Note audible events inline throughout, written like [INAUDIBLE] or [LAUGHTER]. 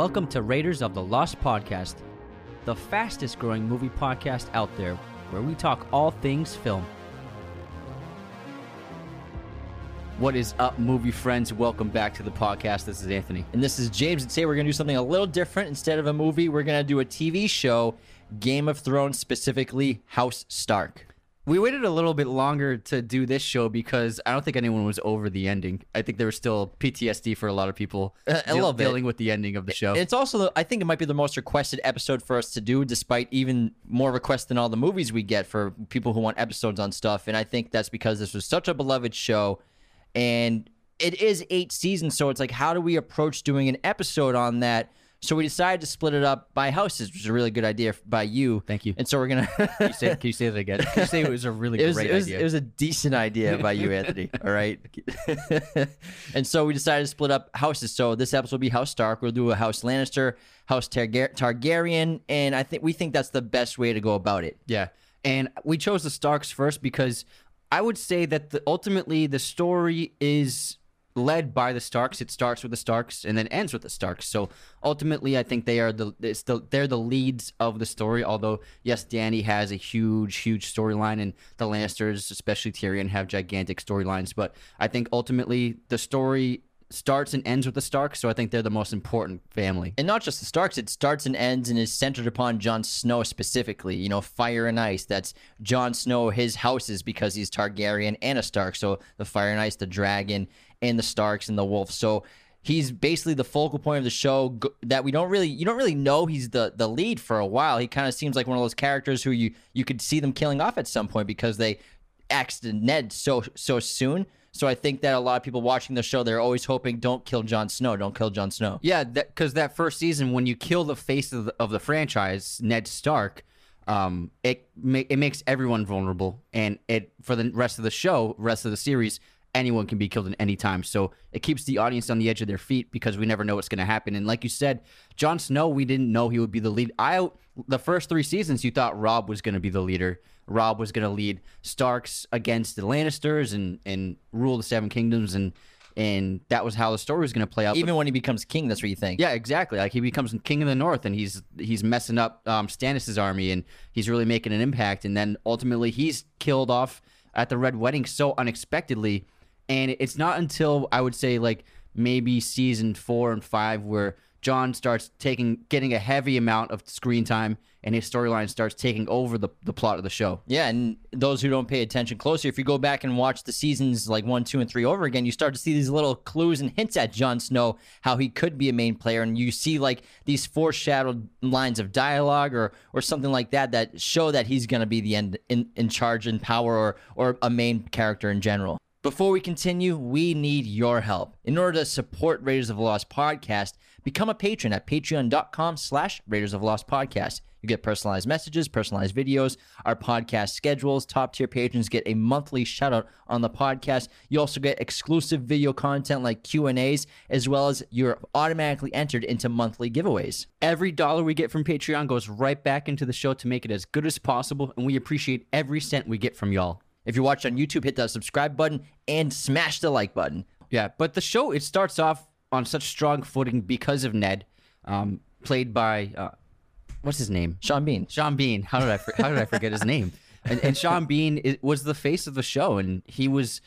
Welcome to Raiders of the Lost Podcast, the fastest growing movie podcast out there, where we talk all things film. What is up, movie friends? Welcome back to the podcast. This is Anthony. And this is James. And today we're going to do something a little different. Instead of a movie, we're going to do a TV show, Game of Thrones, specifically House Stark. We waited a little bit longer to do this show because I don't think anyone was over the ending. I think there was still PTSD for a lot of people Uh, [LAUGHS] a dealing with the ending of the show. It's also, the, I think it might be the most requested episode for us to do, despite even more requests than all the movies we get for people who want episodes on stuff. And I think that's because this was such a beloved show. And it is eight seasons. So it's like, how do we approach doing an episode on that? So we decided to split it up by houses, which is a really good idea by you. Thank you. And so we're going Can you say, [LAUGHS] can you say that again? Can you say it was a really It was, great it, was, idea? it was a decent idea by you, [LAUGHS] Anthony. All right. [LAUGHS] and so we decided to split up houses. So this episode will be House Stark. We'll do a House Lannister, House Targa- Targaryen, and I think we think that's the best way to go about it. Yeah. And we chose the Starks first because I would say that the, ultimately the story is led by the Starks. It starts with the Starks and then ends with the Starks. So ultimately, I think they are the, the they're the leads of the story. Although yes, Danny has a huge, huge storyline, and the Lannisters, especially Tyrion, have gigantic storylines. But I think ultimately the story starts and ends with the Starks. So I think they're the most important family. And not just the Starks, it starts and ends and is centered upon Jon Snow specifically. You know, fire and ice. That's Jon Snow, his houses, because he's Targaryen and a Stark. So the fire and ice, the dragon, and the Starks and the Wolves. So he's basically the focal point of the show that we don't really you don't really know he's the the lead for a while. He kind of seems like one of those characters who you you could see them killing off at some point because they axed Ned so so soon. So I think that a lot of people watching the show they're always hoping don't kill Jon Snow, don't kill Jon Snow. Yeah, because that, first season, when you kill the face of the, of the franchise, Ned Stark, um, it ma- it makes everyone vulnerable, and it for the rest of the show, rest of the series, anyone can be killed at any time. So it keeps the audience on the edge of their feet because we never know what's going to happen. And like you said, Jon Snow, we didn't know he would be the lead. I the first three seasons, you thought Robb was going to be the leader. Robb was going to lead Starks against the Lannisters and and rule the Seven Kingdoms and. And that was how the story was going to play out. Even when he becomes king, that's what you think. yeah, exactly. Like he becomes king of the north, and he's he's messing up um, Stannis' army, and he's really making an impact. And then ultimately, he's killed off at the Red Wedding so unexpectedly. And it's not until I would say like maybe season four and five where Jon starts taking getting a heavy amount of screen time, and his storyline starts taking over the the plot of the show. Yeah, and those who don't pay attention closer, if you go back and watch the seasons like one, two, and three over again, you start to see these little clues and hints at Jon Snow, how he could be a main player, and you see like these foreshadowed lines of dialogue or or something like that that show that he's gonna be the end in, in charge and power or or a main character in general. Before we continue, we need your help. In order to support Raiders of the Lost podcast, become a patron at patreon.com slash Raiders of Lost podcast. You get personalized messages, personalized videos, our podcast schedules. Top tier patrons get a monthly shout out on the podcast. You also get exclusive video content like Q&As, as well as you're automatically entered into monthly giveaways. Every dollar we get from Patreon goes right back into the show to make it as good as possible, and we appreciate every cent we get from y'all. If you watch on YouTube, hit that subscribe button and smash the like button. Yeah, but the show it starts off on such strong footing because of Ned, um, played by uh, what's his name? Sean Bean. Sean Bean. How did I how did I forget his name? And, and Sean Bean is, was the face of the show, and he was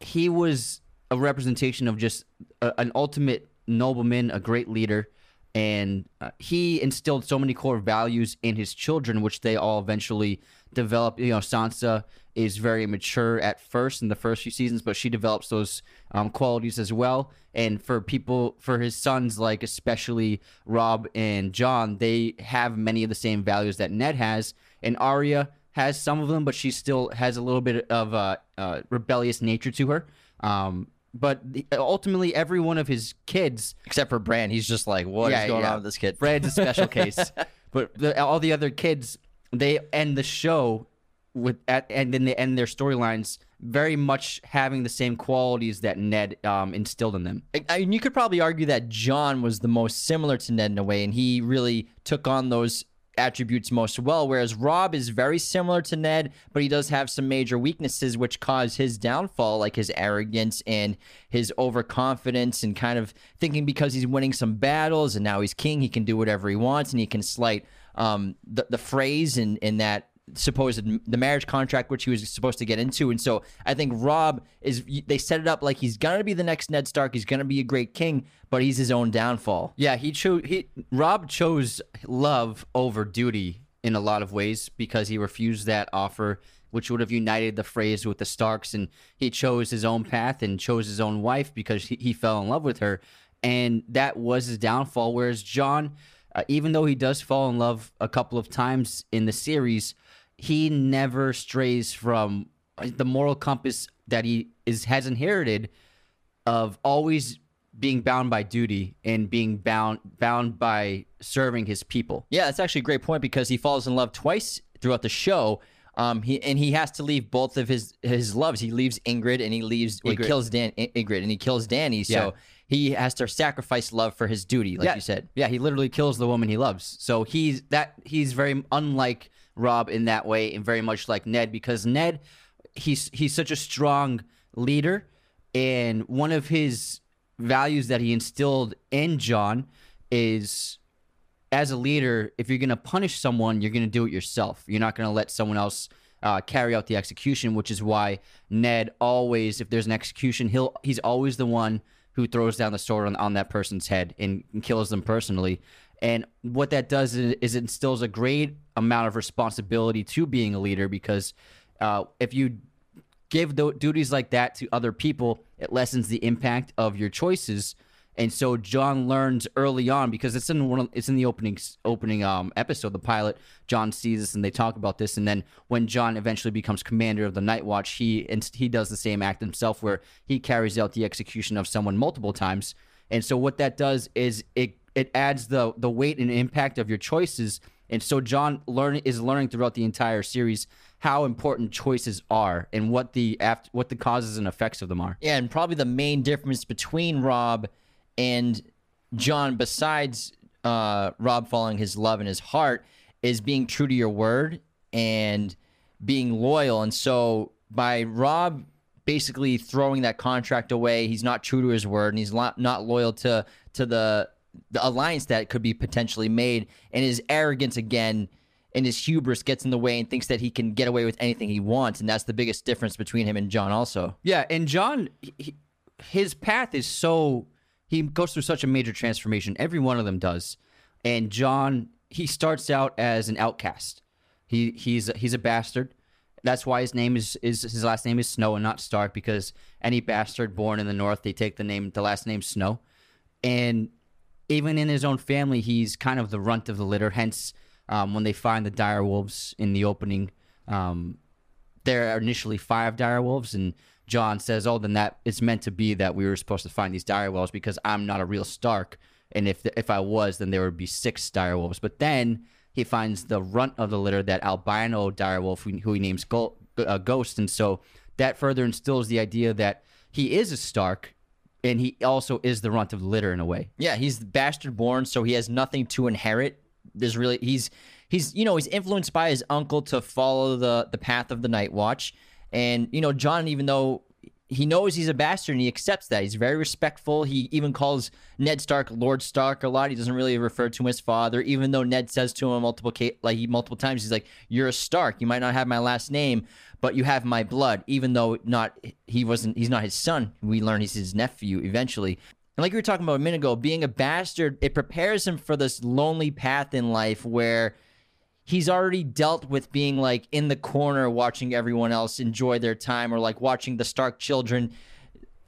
he was a representation of just a, an ultimate nobleman, a great leader, and uh, he instilled so many core values in his children, which they all eventually developed. You know, Sansa is very mature at first in the first few seasons, but she develops those um, qualities as well. And for people, for his sons, like especially Robb and Jon, they have many of the same values that Ned has. And Arya has some of them, but she still has a little bit of a, a rebellious nature to her. Um, but the, ultimately, every one of his kids Except for Bran, he's just like, what is Yeah, going yeah. on with this kid? bran's a special [LAUGHS] case, but the, all the other kids they end the show with at and then they end their storylines very much having the same qualities that Ned um, instilled in them. I, mean, you could probably argue that Jon was the most similar to Ned in a way, and he really took on those attributes most well. Whereas Robb is very similar to Ned, but he does have some major weaknesses which cause his downfall, like his arrogance and his overconfidence and kind of thinking because he's winning some battles and now he's king, he can do whatever he wants and he can slight um, the, the Freys in, in that supposed the marriage contract which he was supposed to get into. And so i think rob is they set it up like he's gonna be the next ned stark. He's gonna be a great king but he's his own downfall. Yeah, he chose he Robb chose love over duty in a lot of ways because he refused that offer which would have united the Freys with the Starks. And he chose his own path and chose his own wife because he, he fell in love with her. And that was his downfall. Whereas Jon uh, even though he does fall in love a couple of times in the series he never strays from the moral compass that he is has inherited of always being bound by duty and being bound bound by serving his people. Yeah, that's actually a great point because he falls in love twice throughout the show. Um, he and he has to leave both of his his loves. He leaves Ygritte and he leaves well, he kills Dan Ygritte and he kills Danny. So Yeah. He has to sacrifice love for his duty, like yeah, you said. Yeah, he literally kills the woman he loves. So he's that he's very unlike Robb in that way and very much like Ned because Ned he's he's such a strong leader and one of his values that he instilled in Jon is as a leader, if you're going to punish someone, you're going to do it yourself. You're not going to let someone else uh, carry out the execution, which is why Ned always, if there's an execution, he'll he's always the one who throws down the sword on, on that person's head and, and kills them personally. And what that does is, is it instills a great amount of responsibility to being a leader because uh, if you give the duties like that to other people, it lessens the impact of your choices. And so Jon learns early on because it's in one of, it's in the opening opening um, episode, the pilot. Jon sees this and they talk about this, and then when Jon eventually becomes commander of the Night Watch, he and he does the same act himself, where he carries out the execution of someone multiple times. And so what that does is it it adds the the weight and impact of your choices. And so Jon learn is learning throughout the entire series how important choices are and what the after, what the causes and effects of them are. Yeah, and probably the main difference between Robb and Jon, besides uh, Robb following his love and his heart, is being true to your word and being loyal. And so by Robb basically throwing that contract away, he's not true to his word, and he's not not loyal to to the the alliance that could be potentially made, and his arrogance again. And his hubris gets in the way and thinks that he can get away with anything he wants, and that's the biggest difference between him and Jon. Also, Yeah, and Jon, he, his path is so he goes through such a major transformation. Every one of them does, and Jon he starts out as an outcast. He he's he's a bastard. That's why his name is is his last name is Snow and not Stark because any bastard born in the North they take the name the last name Snow, and even in his own family he's kind of the runt of the litter. Hence, um, when they find the dire wolves in the opening, um, there are initially five dire wolves and john says oh then that it's meant to be that we were supposed to find these dire wolves because i'm not a real stark. And if if i was then there would be six dire wolves. But then he finds the runt of the litter that albino dire wolf who, who he names Go, uh, ghost. And so that further instills the idea that he is a stark and he also is the runt of the litter in a way. Yeah, he's bastard born, so he has nothing to inherit. There's really he's he's you know he's influenced by his uncle to follow the the path of the Night Watch, and you know Jon, even though he knows he's a bastard and he accepts that, he's very respectful. He even calls Ned Stark Lord Stark a lot. He doesn't really refer to him as father, even though Ned says to him multiple like multiple times, he's like, "You're a Stark. You might not have my last name." But you have my blood, even though not he wasn't he's not his son. We learn he's his nephew eventually. And like we were talking about a minute ago, being a bastard, it prepares him for this lonely path in life where he's already dealt with being like in the corner watching everyone else enjoy their time or like watching the Stark children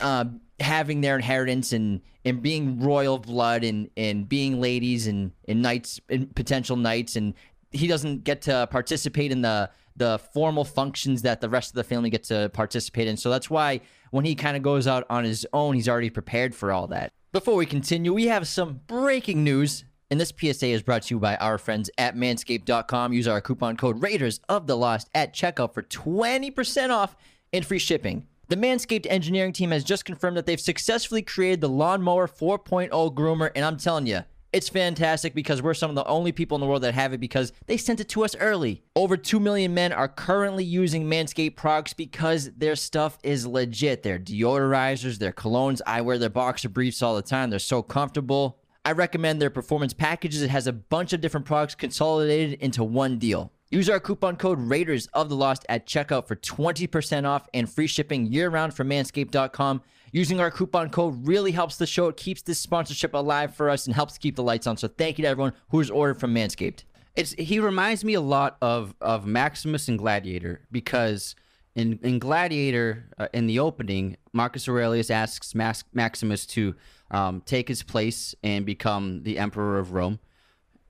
uh, having their inheritance and and being royal blood and and being ladies and and knights and potential knights and he doesn't get to participate in the the formal functions that the rest of the family get to participate in. So that's why when he kind of goes out on his own, he's already prepared for all that. Before we continue, we have some breaking news. And this PSA is brought to you by our friends at manscaped.com. Use our coupon code Raiders of the Lost at checkout for 20% off and free shipping. The Manscaped engineering team has just confirmed that they've successfully created the Lawnmower 4.0 groomer, and I'm telling you, It's fantastic because we're some of the only people in the world that have it because they sent it to us early. Over 2 million men are currently using Manscaped products because their stuff is legit. Their deodorizers, their colognes, I wear their boxer briefs all the time. They're so comfortable. I recommend their performance packages. It has a bunch of different products consolidated into one deal. Use our coupon code Raiders of the Lost at checkout for 20% off and free shipping year round from manscaped.com. Using our coupon code really helps the show. It keeps this sponsorship alive for us and helps keep the lights on. So thank you to everyone who's ordered from Manscaped. It's he reminds me a lot of of Maximus and Gladiator because in in Gladiator uh, in the opening, Marcus Aurelius asks Max, Maximus to um, take his place and become the emperor of Rome,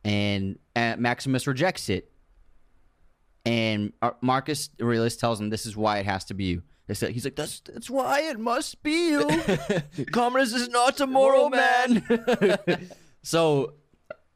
and uh, Maximus rejects it. And uh, Marcus Aurelius tells him, "This is why it has to be you." They said he's like, "That's that's why it must be you." [LAUGHS] Commodus is not tomorrow, man. [LAUGHS] so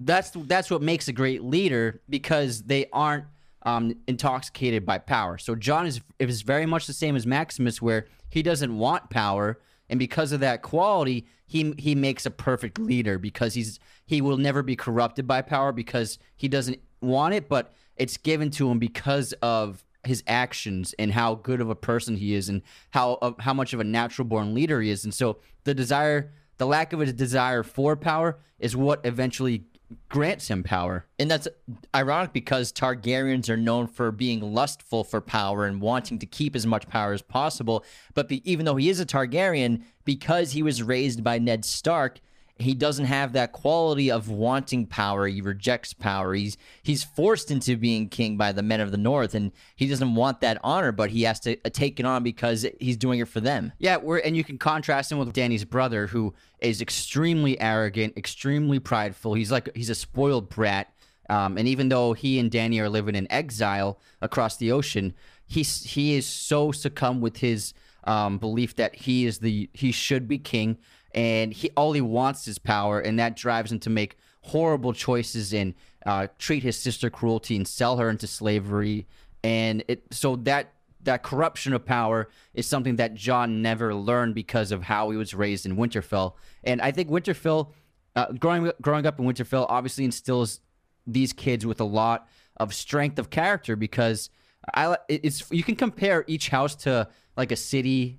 that's that's what makes a great leader because they aren't um, intoxicated by power. So Jon is is very much the same as Maximus, where he doesn't want power, and because of that quality, he he makes a perfect leader because he's he will never be corrupted by power because he doesn't want it, but it's given to him because of his actions and how good of a person he is and how uh, how much of a natural born leader he is. And so the desire, the lack of a desire for power, is what eventually grants him power. And that's ironic because Targaryens are known for being lustful for power and wanting to keep as much power as possible. But be, even though he is a Targaryen, because he was raised by Ned Stark, he doesn't have that quality of wanting power. He rejects power. He's he's forced into being king by the men of the north, and he doesn't want that honor, but he has to uh, take it on because he's doing it for them. Yeah, and you can contrast him with Danny's brother, who is extremely arrogant, extremely prideful. He's like he's a spoiled brat. Um, and even though he and Danny are living in exile across the ocean, he's he is so succumbed with his um, belief that he is the he should be king and he all he wants is power, and that drives him to make horrible choices and uh, treat his sister cruelty and sell her into slavery. And it so that that corruption of power is something that Jon never learned because of how he was raised in Winterfell. And I think Winterfell, uh, growing growing up in Winterfell, obviously instills these kids with a lot of strength of character because I it's you can compare each house to like a city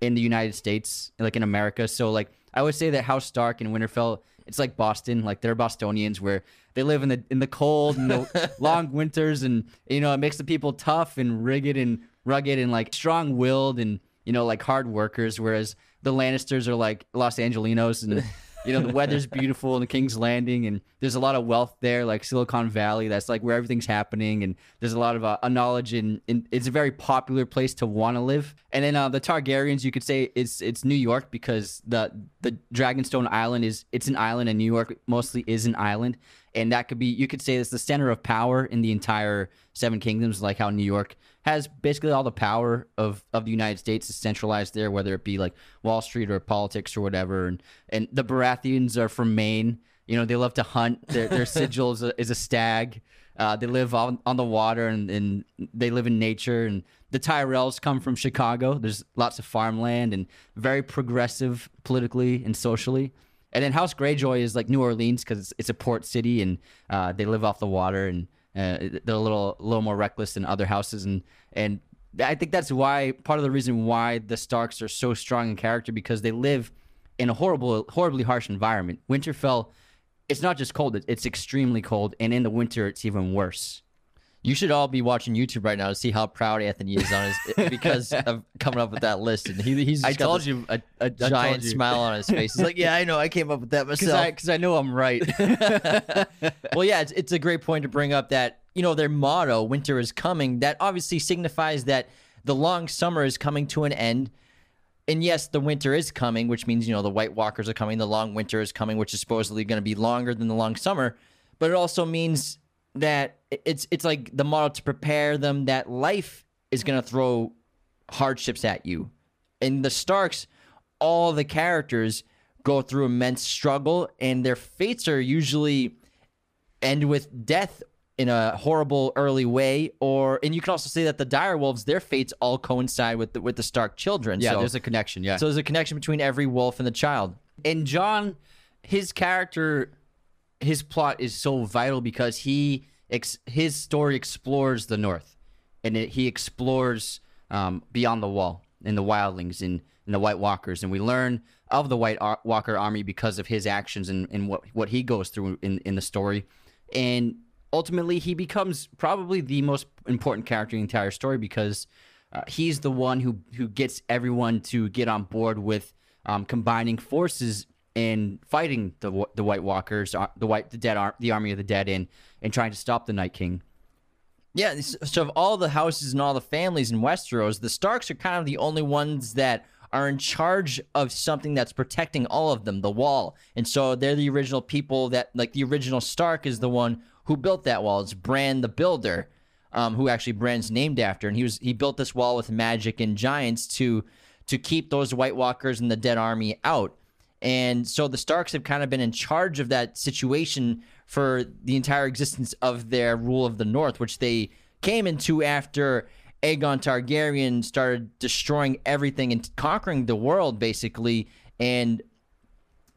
in the United States, like in America. So like I would say that House Stark and Winterfell, it's like Boston, like they're Bostonians where they live in the in the cold and the [LAUGHS] long winters, and you know it makes the people tough and rigid and rugged and like strong willed and you know like hard workers, whereas the Lannisters are like Los Angelinos and [LAUGHS] you know the weather's beautiful in the King's Landing, and there's a lot of wealth there, like Silicon Valley. That's like where everything's happening, and there's a lot of uh, knowledge, and, it's a very popular place to want to live. And then uh, the Targaryens, you could say it's it's New York because the the Dragonstone Island is it's an island, and New York mostly is an island, and that could be you could say it's the center of power in the entire Seven Kingdoms, like how New York has basically all the power of, of the United States is centralized there, whether it be like Wall Street or politics or whatever. And and the Baratheons are from Maine. You know, they love to hunt. Their their [LAUGHS] sigil is a, is a stag. Uh, they live on, on the water and, and they live in nature. And the Tyrells come from Chicago. There's lots of farmland and very progressive politically and socially. And then House Greyjoy is like New Orleans because it's, it's, a port city and uh, they live off the water and uh, they're a little a little more reckless than other houses, and and I think that's why part of the reason why the Starks are so strong in character because they live in a horrible, horribly harsh environment. Winterfell, it's not just cold; it's extremely cold, and in the winter, it's even worse. You should all be watching YouTube right now to see how proud Anthony is on his [LAUGHS] because of coming up with that list. And he, he's I told you a, a giant you. smile on his face. He's like, "Yeah, I know. I came up with that [LAUGHS] myself because I, I, know I'm right." [LAUGHS] well, yeah, it's, it's a great point to bring up that you know their motto, "Winter is coming." That obviously signifies that the long summer is coming to an end. And yes, the winter is coming, which means you know the White Walkers are coming. The long winter is coming, which is supposedly going to be longer than the long summer. But it also means that it's it's like the model to prepare them that life is going to throw hardships at you. And the Starks, all the characters go through immense struggle, and their fates are usually end with death in a horrible early way, or and you can also say that the direwolves, their fates all coincide with the, with the Stark children. Yeah, so, there's a connection. Yeah, so there's a connection between every wolf and the child. And Jon, his character his plot is so vital because he ex- his story explores the North, and it, he explores um, beyond the Wall and the Wildlings and, the White Walkers, and we learn of the White Ar- Walker army because of his actions and, and what what he goes through in in the story, and ultimately he becomes probably the most important character in the entire story because uh, he's the one who who gets everyone to get on board with um, combining forces and fighting the the White Walkers, uh, the white the dead the army of the dead, and and trying to stop the Night King. Yeah, so of all the houses and all the families in Westeros, the Starks are kind of the only ones that are in charge of something that's protecting all of them, the wall. And so they're the original people that, like, the original Stark is the one who built that wall. It's Bran the Builder, um, who actually Bran's named after, and he was he built this wall with magic and giants to to keep those White Walkers and the Dead Army out. And so the Starks have kind of been in charge of that situation for the entire existence of their rule of the North, which they came into after Aegon Targaryen started destroying everything and conquering the world, basically. And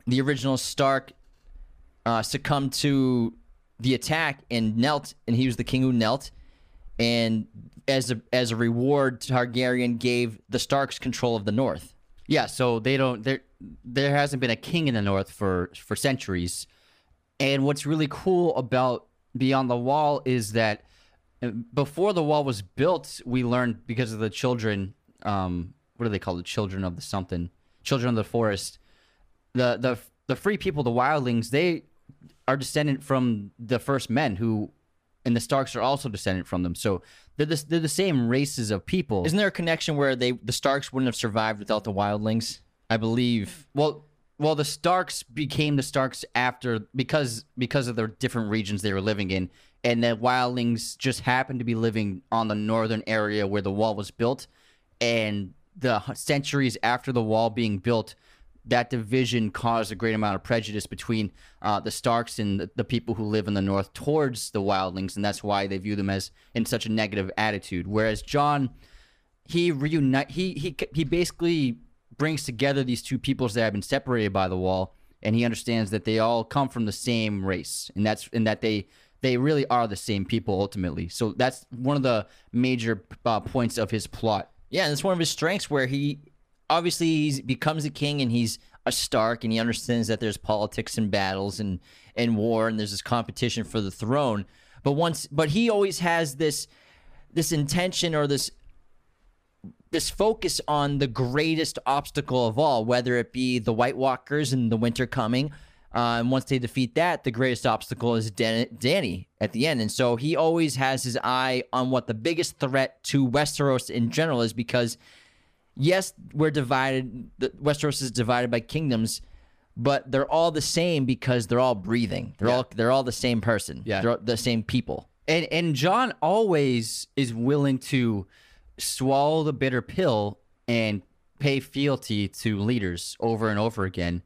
the original Stark uh, succumbed to the attack and knelt, and he was the king who knelt. And as a as a reward, Targaryen gave the Starks control of the North. Yeah, so they don't there there hasn't been a king in the north for for centuries. And what's really cool about Beyond the Wall is that uh, before the wall was built, we learned because of the children um what do they call the children of the something? Children of the forest. The the the free people, the wildlings, they are descendant from the first men who and the Starks are also descendant from them. So they're the, they're the same races of people. Isn't there a connection where they the Starks wouldn't have survived without the Wildlings? I believe. Well, well, the Starks became the Starks after because because of the different regions they were living in, and the Wildlings just happened to be living on the northern area where the wall was built, and the centuries after the wall being built, that division caused a great amount of prejudice between uh, the Starks and the, the people who live in the north towards the Wildlings, and that's why they view them as in such a negative attitude. Whereas Jon he reunite he he he basically brings together these two peoples that have been separated by the wall and he understands that they all come from the same race and that's and that they they really are the same people ultimately so that's one of the major uh, points of his plot Yeah, it's one of his strengths where he obviously he becomes a king and he's a Stark and he understands that there's politics and battles and and war and there's this competition for the throne. But once but he always has this this intention or this this focus on the greatest obstacle of all, whether it be the White Walkers and the winter coming. Uh, and once they defeat that, the greatest obstacle is Dan- Danny at the end. And so he always has his eye on what the biggest threat to Westeros in general is because, yes, we're divided. The, Westeros is divided by kingdoms, but they're all the same because they're all breathing. They're all they're all the same person. Yeah. they're the same people. and and Jon always is willing to swallow the bitter pill and pay fealty to leaders over and over again,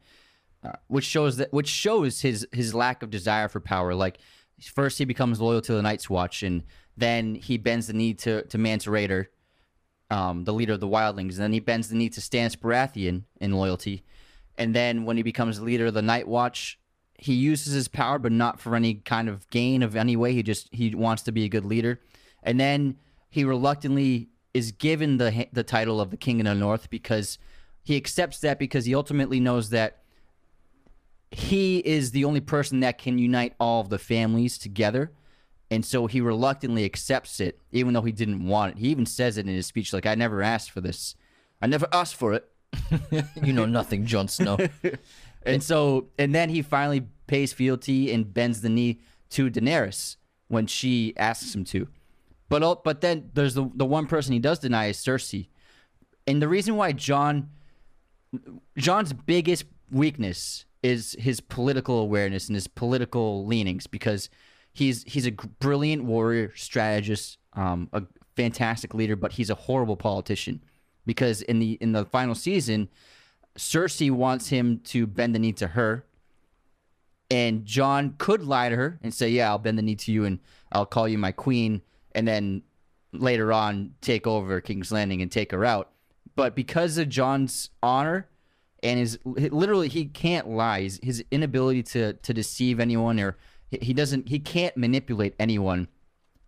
uh, which shows that which shows his his lack of desire for power. Like first he becomes loyal to the Night's Watch, and then he bends the knee to to Mance Rayder, um, the leader of the Wildlings, and then he bends the knee to Stannis Baratheon in loyalty, and then when he becomes leader of the Night Watch. He uses his power, but not for any kind of gain of any way. He just he wants to be a good leader, and then he reluctantly is given the the title of the King of the North because he accepts that because he ultimately knows that he is the only person that can unite all of the families together. And so he reluctantly accepts it, even though he didn't want it. He even says it in his speech, like, I never asked for this. I never asked for it. [LAUGHS] You know nothing, Jon Snow. [LAUGHS] And so, and then he finally pays fealty and bends the knee to Daenerys when she asks him to. But but then there's the the one person he does deny is Cersei, and the reason why Jon Jon's biggest weakness is his political awareness and his political leanings because he's he's a brilliant warrior strategist, um, a fantastic leader, but he's a horrible politician because in the in the final season, Cersei wants him to bend the knee to her, and Jon could lie to her and say, "Yeah, I'll bend the knee to you, and I'll call you my queen," and then later on take over King's Landing and take her out. But because of Jon's honor and his literally he can't lie. His, his inability to to deceive anyone or he- doesn't he can't manipulate anyone,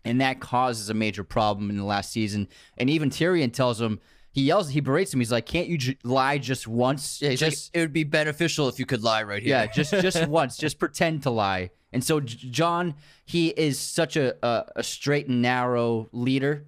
and that causes a major problem in the last season. And even Tyrion tells him. He yells, he berates him. He's like, "Can't you j- lie just once? Yeah, he's like, just it would be beneficial if you could lie right here. yeah, just just [LAUGHS] once, just pretend to lie. And so J- Jon, he is such a, a a straight and narrow leader,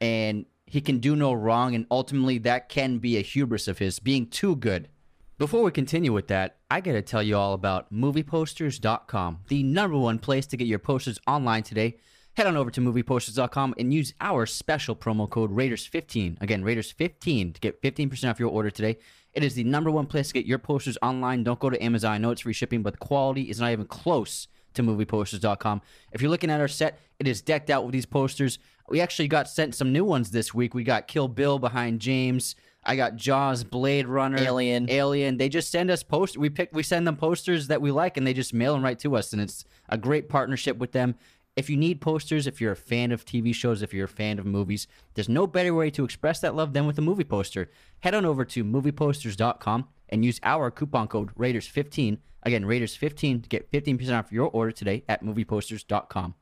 and he can do no wrong. And ultimately, that can be a hubris of his, being too good. Before we continue with that, I gotta tell you all about MoviePosters.com, the number one place to get your posters online today. Head on over to MoviePosters.com and use our special promo code Raiders15. Again, Raiders15 to get 15% off your order today. It is the number one place to get your posters online. Don't go to Amazon. I know it's free shipping, but the quality is not even close to MoviePosters.com. If you're looking at our set, it is decked out with these posters. We actually got sent some new ones this week. We got Kill Bill behind James. I got Jaws, Blade Runner, Alien. Alien. They just send us posters. We pick, we send them posters that we like, and they just mail them right to us. And it's a great partnership with them. If you need posters, if you're a fan of TV shows, if you're a fan of movies, there's no better way to express that love than with a movie poster. Head on over to movieposters.com and use our coupon code Raiders15. Again, Raiders15 to get 15% off your order today at movieposters.com.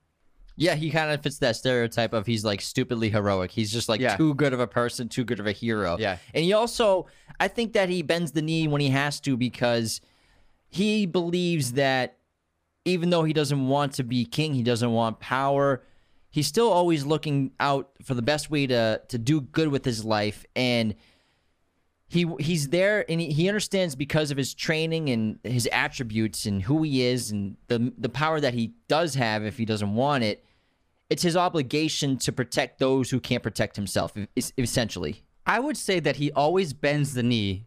Yeah, he kind of fits that stereotype of he's like stupidly heroic. He's just like Yeah. too good of a person, too good of a hero. Yeah. And he also, I think that he bends the knee when he has to because he believes that even though he doesn't want to be king, he doesn't want power, he's still always looking out for the best way to to do good with his life and he he's there and he, he understands because of his training and his attributes and who he is and the the power that he does have if he doesn't want it it's his obligation to protect those who can't protect himself essentially I would say that he always bends the knee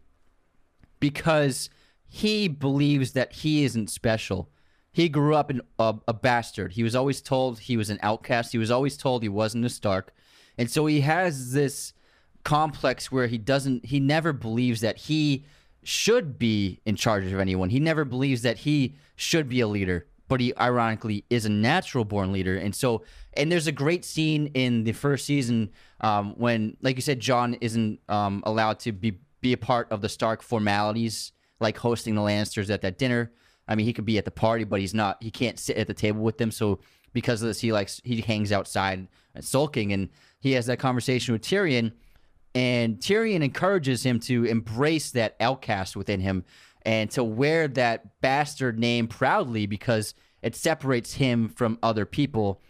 because he believes that he isn't special. He grew up in a, a bastard. He was always told he was an outcast. He was always told he wasn't a Stark. And so he has this complex where he doesn't he never believes that he should be in charge of anyone. He never believes that he should be a leader, but he ironically is a natural born leader. And so and there's a great scene in the first season um, when like you said Jon isn't um, allowed to be be a part of the Stark formalities like hosting the Lannisters at that dinner. I mean, he could be at the party, but he's not. He can't sit at the table with them. So because of this, he likes he hangs outside and sulking, and he has that conversation with Tyrion, and Tyrion encourages him to embrace that outcast within him and to wear that bastard name proudly because it separates him from other people.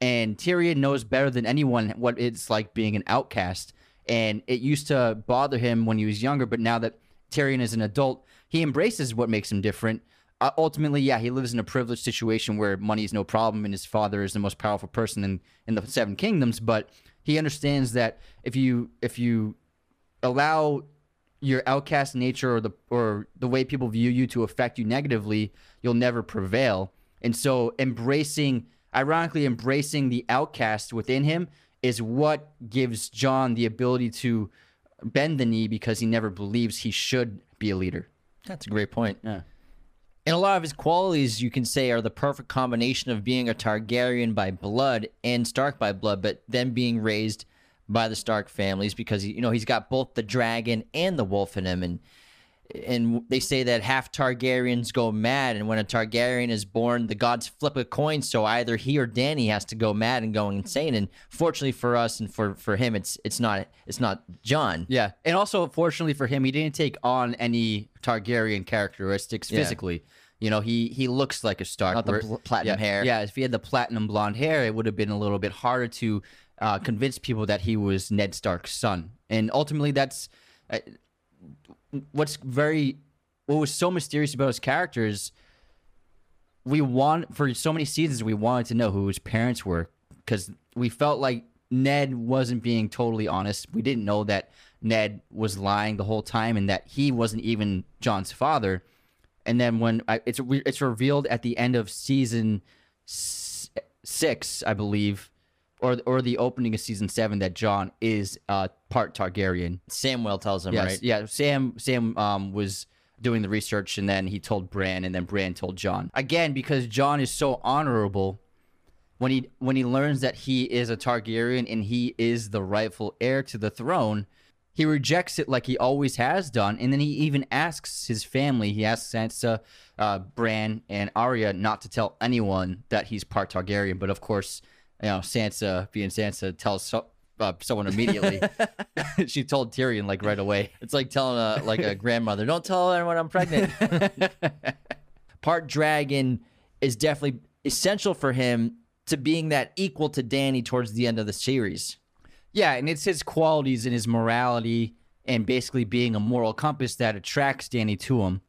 And Tyrion knows better than anyone what it's like being an outcast. And it used to bother him when he was younger, but now that Tyrion is an adult, he embraces what makes him different. Uh, ultimately, yeah, he lives in a privileged situation where money is no problem, and his father is the most powerful person in, in the Seven Kingdoms. But he understands that if you if you allow your outcast nature or the or the way people view you to affect you negatively, you'll never prevail. And so embracing ironically embracing the outcast within him is what gives Jon the ability to bend the knee because he never believes he should be a leader. that's a great point Yeah. And a lot of his qualities, you can say, are the perfect combination of being a Targaryen by blood and Stark by blood, but then being raised by the Stark families because you know he's got both the dragon and the wolf in him, and and they say that half Targaryens go mad, and when a Targaryen is born, the gods flip a coin, so either he or Danny has to go mad and going insane. And fortunately for us and for for him, it's it's not it's not Jon. Yeah, and also fortunately for him, he didn't take on any Targaryen characteristics Yeah. physically. You know, he he looks like a Stark. Not the bl- platinum yeah, hair. Yeah, if he had the platinum blonde hair, it would have been a little bit harder to uh, convince people that he was Ned Stark's son. And ultimately, that's uh, what's very what was so mysterious about his character is we want for so many seasons we wanted to know who his parents were because we felt like Ned wasn't being totally honest. We didn't know that Ned was lying the whole time and that he wasn't even Jon's father. And then when I, it's it's revealed at the end of season six, I believe, or or the opening of season seven, that Jon is uh, part Targaryen. Samwell tells him, Yes, right? yeah. Sam Sam um, was doing the research, and then he told Bran, and then Bran told Jon again because Jon is so honorable. When he when he learns that he is a Targaryen and he is the rightful heir to the throne, he rejects it like he always has done, and then he even asks his family. He asks Sansa, uh, Bran, and Arya not to tell anyone that he's part Targaryen. But of course, you know Sansa, being Sansa, tells so, uh, someone immediately. [LAUGHS] [LAUGHS] she told Tyrion like right away. It's like telling a like a grandmother, "Don't tell anyone I'm pregnant." [LAUGHS] Part dragon is definitely essential for him to being that equal to Danny towards the end of the series. Yeah, and it's his qualities and his morality and basically being a moral compass that attracts Danny to him.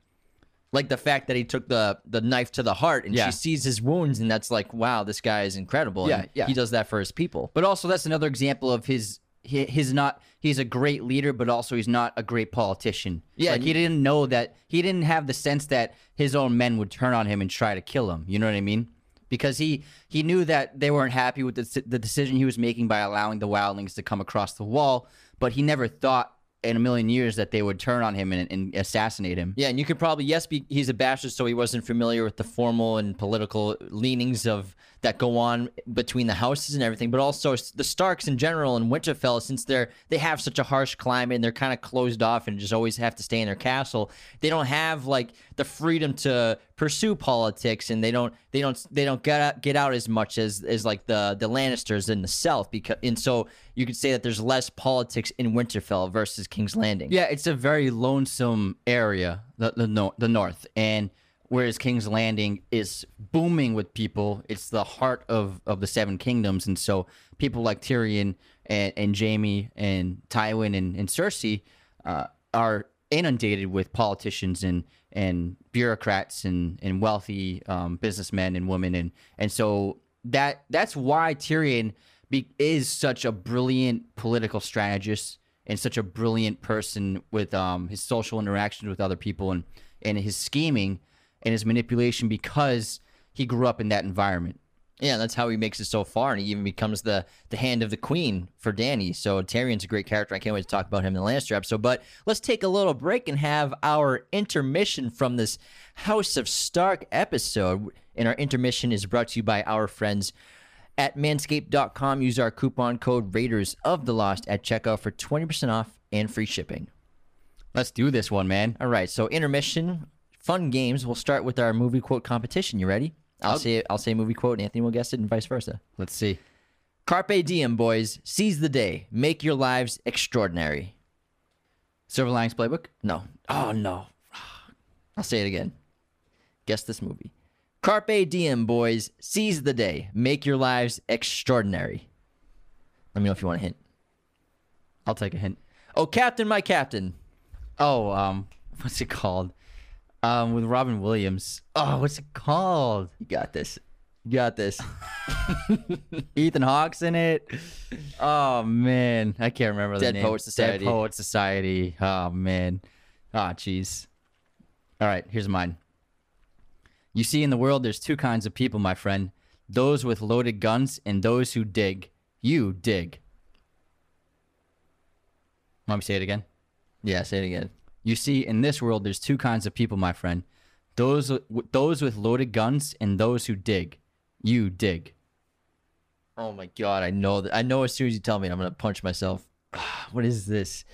Like the fact that he took the the knife to the heart and Yeah. she sees his wounds and that's like, wow, this guy is incredible. Yeah, and yeah. He does that for his people. But also, that's another example of his. hi- His not he's a great leader, but also he's not a great politician. Yeah, like he didn't know that he didn't have the sense that his own men would turn on him and try to kill him. You know what I mean? Because he he knew that they weren't happy with the the decision he was making by allowing the wildlings to come across the wall, but he never thought in a million years that they would turn on him and, and assassinate him. Yeah, and you could probably yes, be, he's a bastard, so he wasn't familiar with the formal and political leanings of that go on between the houses and everything. But also the Starks in general and Winterfell, since they're they have such a harsh climate and they're kind of closed off and just always have to stay in their castle. They don't have like the freedom to pursue politics, and they don't they don't they don't get out, get out as much as as like the the Lannisters in the South. Because and so you could say that there's less politics in Winterfell versus King's Landing. Yeah, it's a very lonesome area, the the, no, the north, and whereas King's Landing is booming with people, it's the heart of of the Seven Kingdoms, and so people like Tyrion and, and Jaime and Tywin and, and Cersei uh, are inundated with politicians and and bureaucrats and and wealthy um, businessmen and women, and and so that that's why Tyrion be, is such a brilliant political strategist and such a brilliant person with um, his social interactions with other people and, and his scheming and his manipulation because he grew up in that environment. Yeah, that's how he makes it so far, and he even becomes the the hand of the queen for Danny. So Tyrion's a great character. I can't wait to talk about him in the Lannister episode. But let's take a little break and have our intermission from this House of Stark episode. And our intermission is brought to you by our friends at manscaped.com. Use our coupon code Raiders of the Lost at checkout for 20% off and free shipping. Let's do this one, man. All right, so intermission, fun games. We'll start with our movie quote competition. You ready? I'll say I'll say a movie quote, and Anthony will guess it, and vice versa. Let's see. Carpe diem, boys. Seize the day. Make your lives extraordinary. Silver Linings Playbook. No. Oh no. [SIGHS] I'll say it again. Guess this movie. Carpe diem, boys. Seize the day. Make your lives extraordinary. Let me know if you want a hint. I'll take a hint. Oh, Captain, my Captain. Oh, um, [LAUGHS] what's it called? Um, with Robin Williams. Oh, what's it called? You got this. You got this. [LAUGHS] Ethan Hawke's in it. Oh man, I can't remember the Dead name. Poets Society. Dead Poet Society. Oh man. Ah, jeez. All right, here's mine. You see, in the world, there's two kinds of people, my friend: those with loaded guns and those who dig. You dig. Want me to say it again? Yeah, say it again. You see, in this world, there's two kinds of people, my friend: those those with loaded guns and those who dig. You dig. Oh my god, I know that. I know as soon as you tell me, I'm gonna punch myself. [SIGHS] what is this?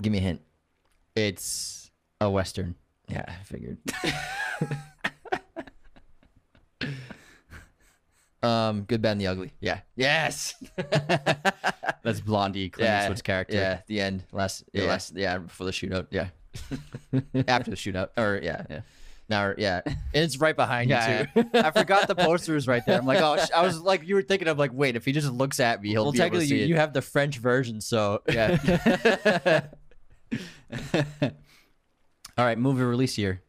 Give me a hint. It's a western. Yeah, I figured. [LAUGHS] um, good, bad, and the ugly. Yeah, Yes. [LAUGHS] that's Blondie, Clint yeah, Eastwood's character. Yeah, the end. Last. Yeah. Last. Yeah, before the shootout. Yeah. [LAUGHS] after the shootout. Or yeah. Yeah. Now, yeah, and it's right behind Yeah, you too. [LAUGHS] I forgot the poster was right there. I'm like, oh, sh- I was like, you were thinking of like, wait, if he just looks at me, he'll well, be able to see you, it. you have the French version, so Yeah. All right, movie release year.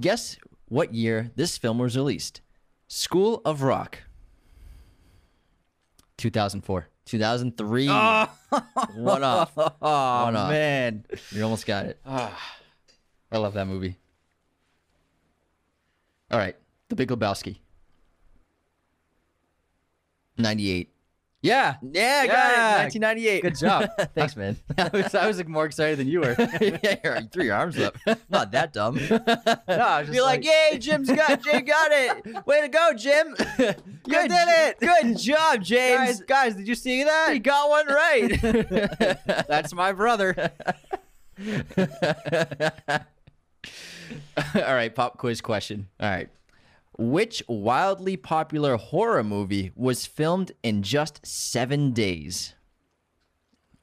Guess what year this film was released? School of Rock, 2004. 2003. [LAUGHS] One off. Oh One off. man, You almost got it. Ah. I love that movie. All right, The Big Lebowski. 98. Yeah. Yeah, I got it. 1998. Good job. [LAUGHS] Thanks, man. [LAUGHS] I was, I was like, more excited than you were. [LAUGHS] yeah, you're- threw your arms up. Not that dumb. No, I was just You're like, yay, Jim's got Jay got it. Way to go, Jim. you did it. Good job, James. guys, guys, did you see that? You got one right. That's my brother. All right, pop quiz question. All right. Which wildly popular horror movie was filmed in just seven days?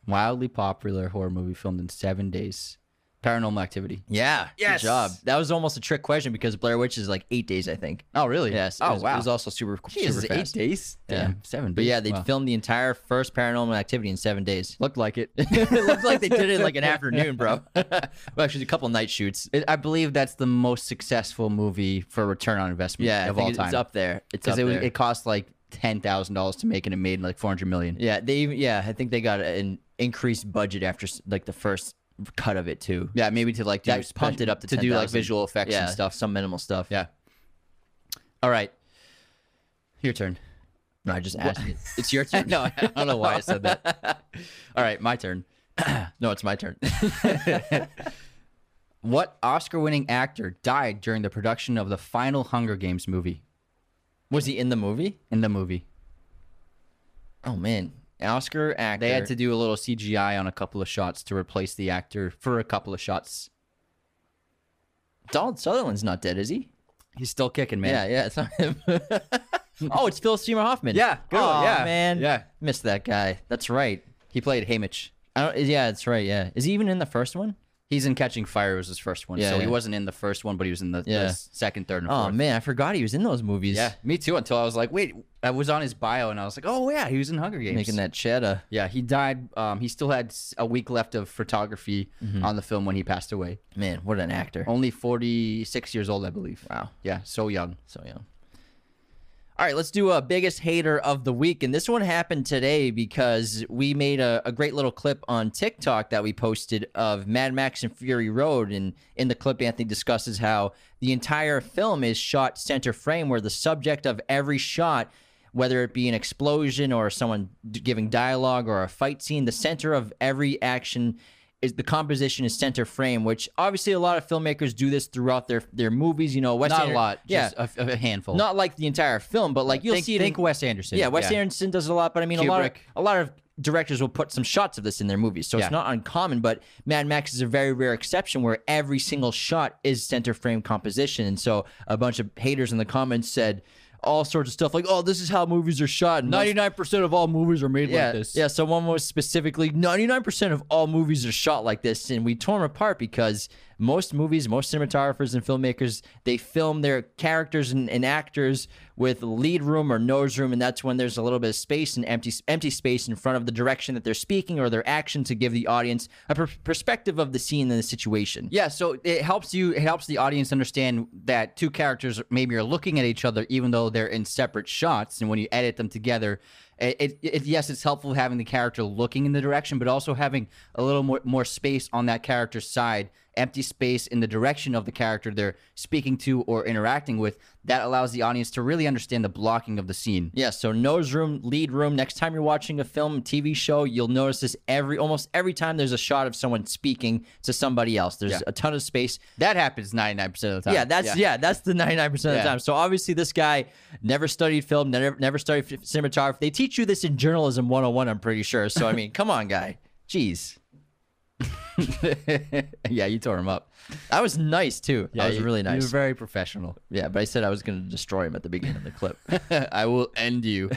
Wildly popular horror movie filmed in seven days. Paranormal Activity. Yeah. Yes. Good job. That was almost a trick question because Blair Witch is like eight days, I think. Oh, really? Yes. Oh, it was, wow. It was also super, Jesus, super eight fast. days. Yeah. Damn, seven. But yeah, they Wow. filmed the entire first Paranormal Activity in seven days. looked like it. [LAUGHS] [LAUGHS] it looked like they did it in like an afternoon, bro. [LAUGHS] well, actually, a couple night shoots. It- I believe that's the most successful movie for return on investment Yeah, I of think all it- time. it's up there. It's up because it was there. it cost like ten thousand dollars to make and it made like four hundred million. yeah, they even yeah, I think they got an increased budget after like the first cut of it too. Yeah, maybe to like do That pumped it up to to do like 10,000. visual effects yeah, and stuff. some minimal stuff. Yeah. All right, your turn. No, I just asked you. [LAUGHS] It's your turn. [LAUGHS] no, I don't know why I said that. [LAUGHS] All right, my turn. [CLEARS THROAT] no, it's my turn. What Oscar-winning actor died during the production of the final Hunger Games movie? Was he in the movie? In the movie, Oh man, Oscar actor. they had to do a little CGI on a couple of shots to replace the actor for a couple of shots. Donald Sutherland's not dead, is he? He's still kicking, man. Yeah, yeah, it's not him. [LAUGHS] oh, it's Phil Seymour Hoffman. Yeah, good Aw, yeah, man. yeah. missed that guy. That's right. He played Hamish. I don't. Yeah, that's right. Yeah, is he even in the first one? He's in Catching Fire was his first one, Yeah, so he yeah. wasn't in the first one, but he was in the, the Yeah. second, third, and fourth. Oh man, I forgot he was in those movies. Yeah, me too. Until I was like, wait, I was on his bio, and I was like, oh yeah, he was in Hunger Games. making that cheddar. Yeah, he died. Um, he still had s- a week left of photography Mm-hmm. on the film when he passed away. Man, what an actor. Only forty six years old, I believe. Wow, Yeah, so young. so young. All right, let's do a biggest hater of the week. And this one happened today because we made a, a great little clip on TikTok that we posted of Mad Max and Fury Road. And in the clip, Anthony discusses how the entire film is shot center frame, where the subject of every shot, whether it be an explosion or someone giving dialogue or a fight scene, the center of every action is the composition is center frame, which obviously a lot of filmmakers do this throughout their their movies. You know, Wes Not Ander- a lot. yeah, a, a handful. not like the entire film, but like you'll think, see it. think in, Wes Anderson. yeah, Wes Anderson does a lot, but I mean, a lot of a lot of directors will put some shots of this in their movies, so Yeah. it's not uncommon. But Mad Max is a very rare exception where every single shot is center frame composition, and so a bunch of haters in the comments said all sorts of stuff like, "Oh, this is how movies are shot." Ninety nine percent of all movies are made yeah, like this. yeah. Someone was specifically 99% of all movies are shot like this, and we tore them apart because most movies, most cinematographers and filmmakers, they film their characters and, and actors with lead room or nose room, and that's when there's a little bit of space and empty empty space in front of the direction that they're speaking or their action to give the audience a per- perspective of the scene and the situation. Yeah, so it helps you. It helps the audience understand that two characters maybe are looking at each other, even though they're in separate shots. And when you edit them together, it, it, it yes, it's helpful having the character looking in the direction, but also having a little more more space on that character's side, empty space in the direction of the character they're speaking to or interacting with. That allows the audience to really understand the blocking of the scene. Yeah, so nose room, lead room. Next time you're watching a film, TV show, you'll notice this every almost every time there's a shot of someone speaking to somebody else. There's Yeah. a ton of space. That happens ninety nine percent of the time. Yeah, that's yeah, that's the 99% of the time. So obviously this guy never studied film, never never studied cinematography. They teach you this in journalism 101, I'm pretty sure. So I mean, come on, guy. Jeez. [LAUGHS] yeah, you tore him up. That was nice too. that was you- really nice. You were very professional. yeah, but I said I was going to destroy him at the beginning of the clip. [LAUGHS] I will end you.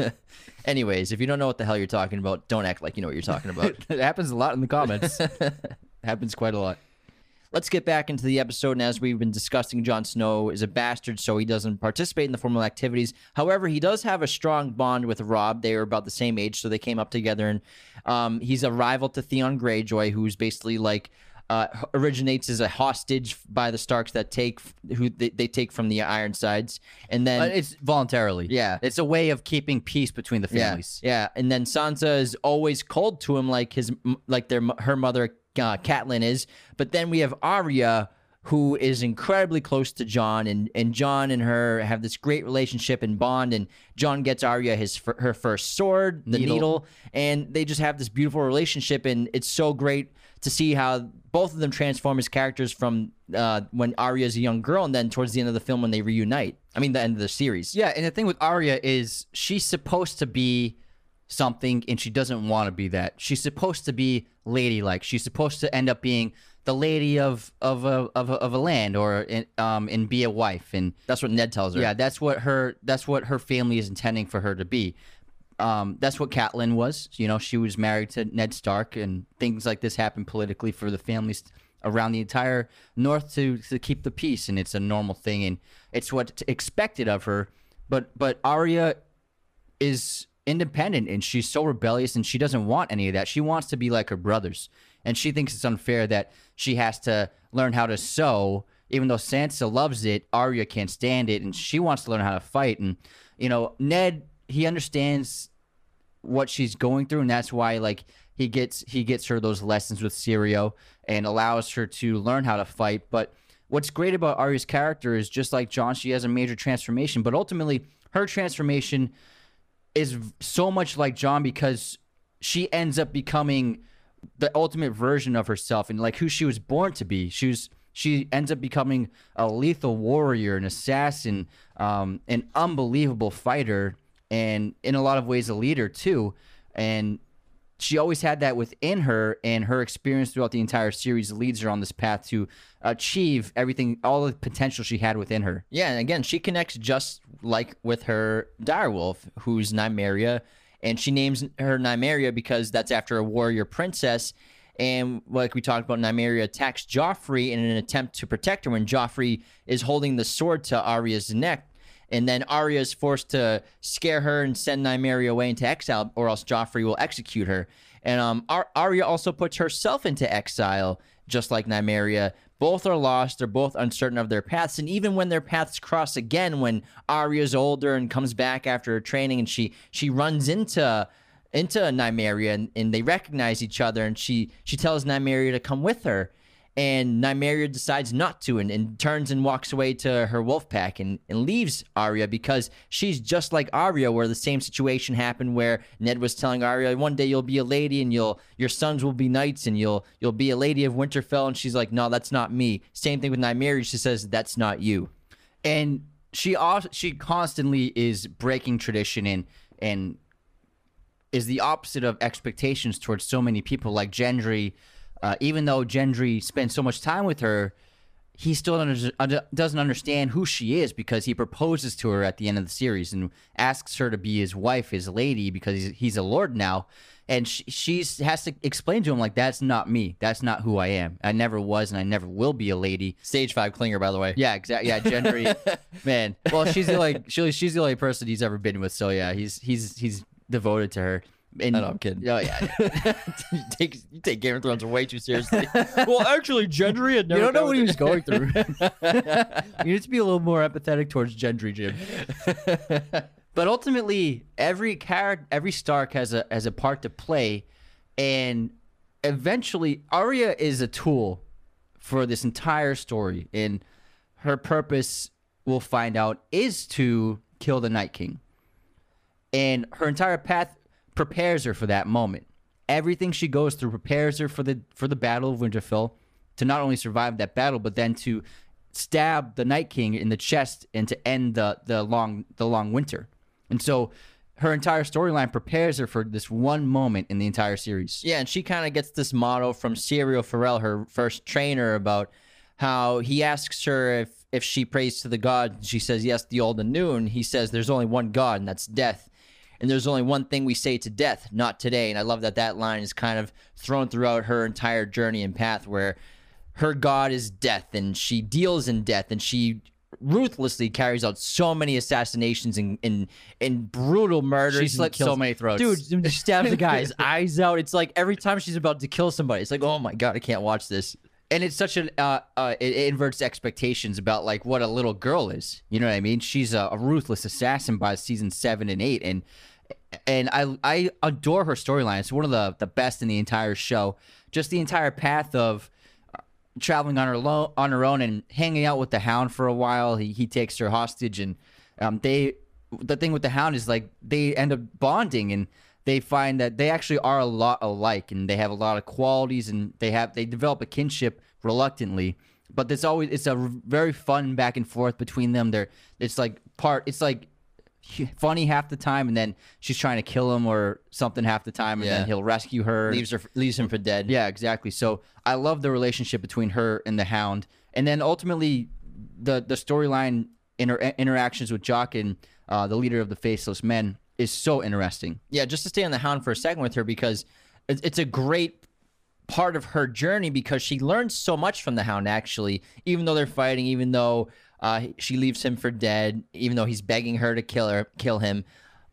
[LAUGHS] Anyways, if you don't know what the hell you're talking about, don't act like you know what you're talking about. it happens a lot in the comments. happens quite a lot. Let's get back into the episode. And as we've been discussing, Jon Snow is a bastard, so he doesn't participate in the formal activities. However, he does have a strong bond with Robb. They are about the same age, so they came up together. And um, he's a rival to Theon Greyjoy, who's basically like uh, originates as a hostage by the Starks that take who they, they take from the Ironsides, and then Uh, it's voluntarily. Yeah. It's a way of keeping peace between the yeah, families. yeah, and then Sansa is always cold to him, like his like their her mother uh, Catelyn is. But then we have Arya, who is incredibly close to Jon, and and Jon and her have this great relationship and bond. And Jon gets Arya his her first sword, the needle. Needle. and they just have this beautiful relationship. And it's so great to see how both of them transform as characters from uh, when Arya is a young girl, and then towards the end of the film when they reunite. I mean, the end of the series. Yeah, and the thing with Arya is she's supposed to be something and she doesn't want to be that. She's supposed to be ladylike. She's supposed to end up being the lady of of a of a, of a land or in, um and be a wife and That's what Ned tells her. yeah, that's what her that's what her family is intending for her to be. Um, that's what Catelyn was. You know, she was married to Ned Stark, and things like this happen politically for the families around the entire North to to keep the peace, and it's a normal thing, and it's what's expected of her. But but Arya is independent, and she's so rebellious, and she doesn't want any of that. She wants to be like her brothers, and she thinks it's unfair that she has to learn how to sew. Even though Sansa loves it, Arya can't stand it, and she wants to learn how to fight. And you know, Ned he understands what she's going through, and that's why like he gets he gets her those lessons with Syrio and allows her to learn how to fight. But what's great about Arya's character is just like Jon, she has a major transformation, but ultimately her transformation is so much like Jon because she ends up becoming the ultimate version of herself and like who she was born to be. She was she ends up becoming a lethal warrior, an assassin, um, an unbelievable fighter, and in a lot of ways a leader too. And she always had that within her, and her experience throughout the entire series leads her on this path to achieve everything, all the potential she had within her. Yeah, and again, she connects just like with her direwolf, who's Nymeria, and she names her Nymeria because that's after a warrior princess. And like we talked about, Nymeria attacks Joffrey in an attempt to protect her when Joffrey is holding the sword to Arya's neck. And then Arya is forced to scare her and send Nymeria away into exile, or else Joffrey will execute her. And um, Ar- Arya also puts herself into exile, just like Nymeria. Both are lost. They're both uncertain of their paths. And even when their paths cross again, when Arya's older and comes back after her training, and she she runs into into Nymeria, and, and they recognize each other, and she she tells Nymeria to come with her. And Nymeria decides not to and, and turns and walks away to her wolf pack and, and leaves Arya because she's just like Arya, where the same situation happened where Ned was telling Arya, one day you'll be a lady and you'll your sons will be knights and you'll you'll be a lady of Winterfell. And she's like, No, that's not me. Same thing with Nymeria. She says, That's not you. and she she constantly is breaking tradition and and is the opposite of expectations towards so many people like Gendry. Uh, even though Gendry spends so much time with her, he still doesn't understand who she is because he proposes to her at the end of the series and asks her to be his wife, his lady, because he's, he's a lord now. And she she's, has to explain to him like that's not me. That's not who I am. I never was, and I never will be a lady. Stage five clinger, by the way. Yeah, exactly. Yeah, Gendry, [LAUGHS] man. Well, she's the like she, she's the only person he's ever been with. So yeah, he's he's he's devoted to her. And, I know, I'm kidding. Oh yeah. [LAUGHS] [LAUGHS] you take you take Game of Thrones way too seriously. [LAUGHS] well, actually, Gendry had never. you don't know what he was going through. you need to be a little more empathetic towards Gendry, Jim. but ultimately, every character, every Stark has a has a part to play, and eventually, Arya is a tool for this entire story, and her purpose, we'll find out, is to kill the Night King, and her entire path prepares her for that moment. Everything she goes through prepares her for the for the Battle of Winterfell to not only survive that battle, but then to stab the Night King in the chest and to end the the long the long winter. And so her entire storyline prepares her for this one moment in the entire series. Yeah, and she kind of gets this motto from Syrio Forel, her first trainer, about how he asks her if if she prays to the god. She says yes, the old and new. And he says there's only one god, and that's death. And there's only one thing we say to death, not today. And I love that that line is kind of thrown throughout her entire journey and path, where her god is death, and she deals in death, and she ruthlessly carries out so many assassinations and and, and brutal murders. She slit so many throats. Dude, [LAUGHS] she stabs the guy's eyes out. It's like every time she's about to kill somebody, it's like, oh my god, I can't watch this. and it's such an uh, uh it, it inverts expectations about like what a little girl is you know what i mean she's a, a ruthless assassin by season seven and eight and and i i adore her storyline it's one of the the best in the entire show just the entire path of traveling on her lo- on her own and hanging out with the Hound for a while. He he takes her hostage, and um, they the thing with the Hound is like they end up bonding and. They find that they actually are a lot alike, and they have a lot of qualities, and they have they develop a kinship reluctantly. But there's always it's a very fun back and forth between them. They're it's like part it's like funny half the time, and then she's trying to kill him or something half the time, and Yeah. then he'll rescue her. leaves her leaves him for dead. Yeah, exactly. So I love the relationship between her and the Hound, and then ultimately the the storyline inter- interactions with Jaqen and uh, the leader of the Faceless Men is so interesting. yeah, just to stay on the hound for a second with her because it- it's a great part of her journey because she learns so much from the hound actually even though they're fighting even though uh, she leaves him for dead even though he's begging her to kill her kill him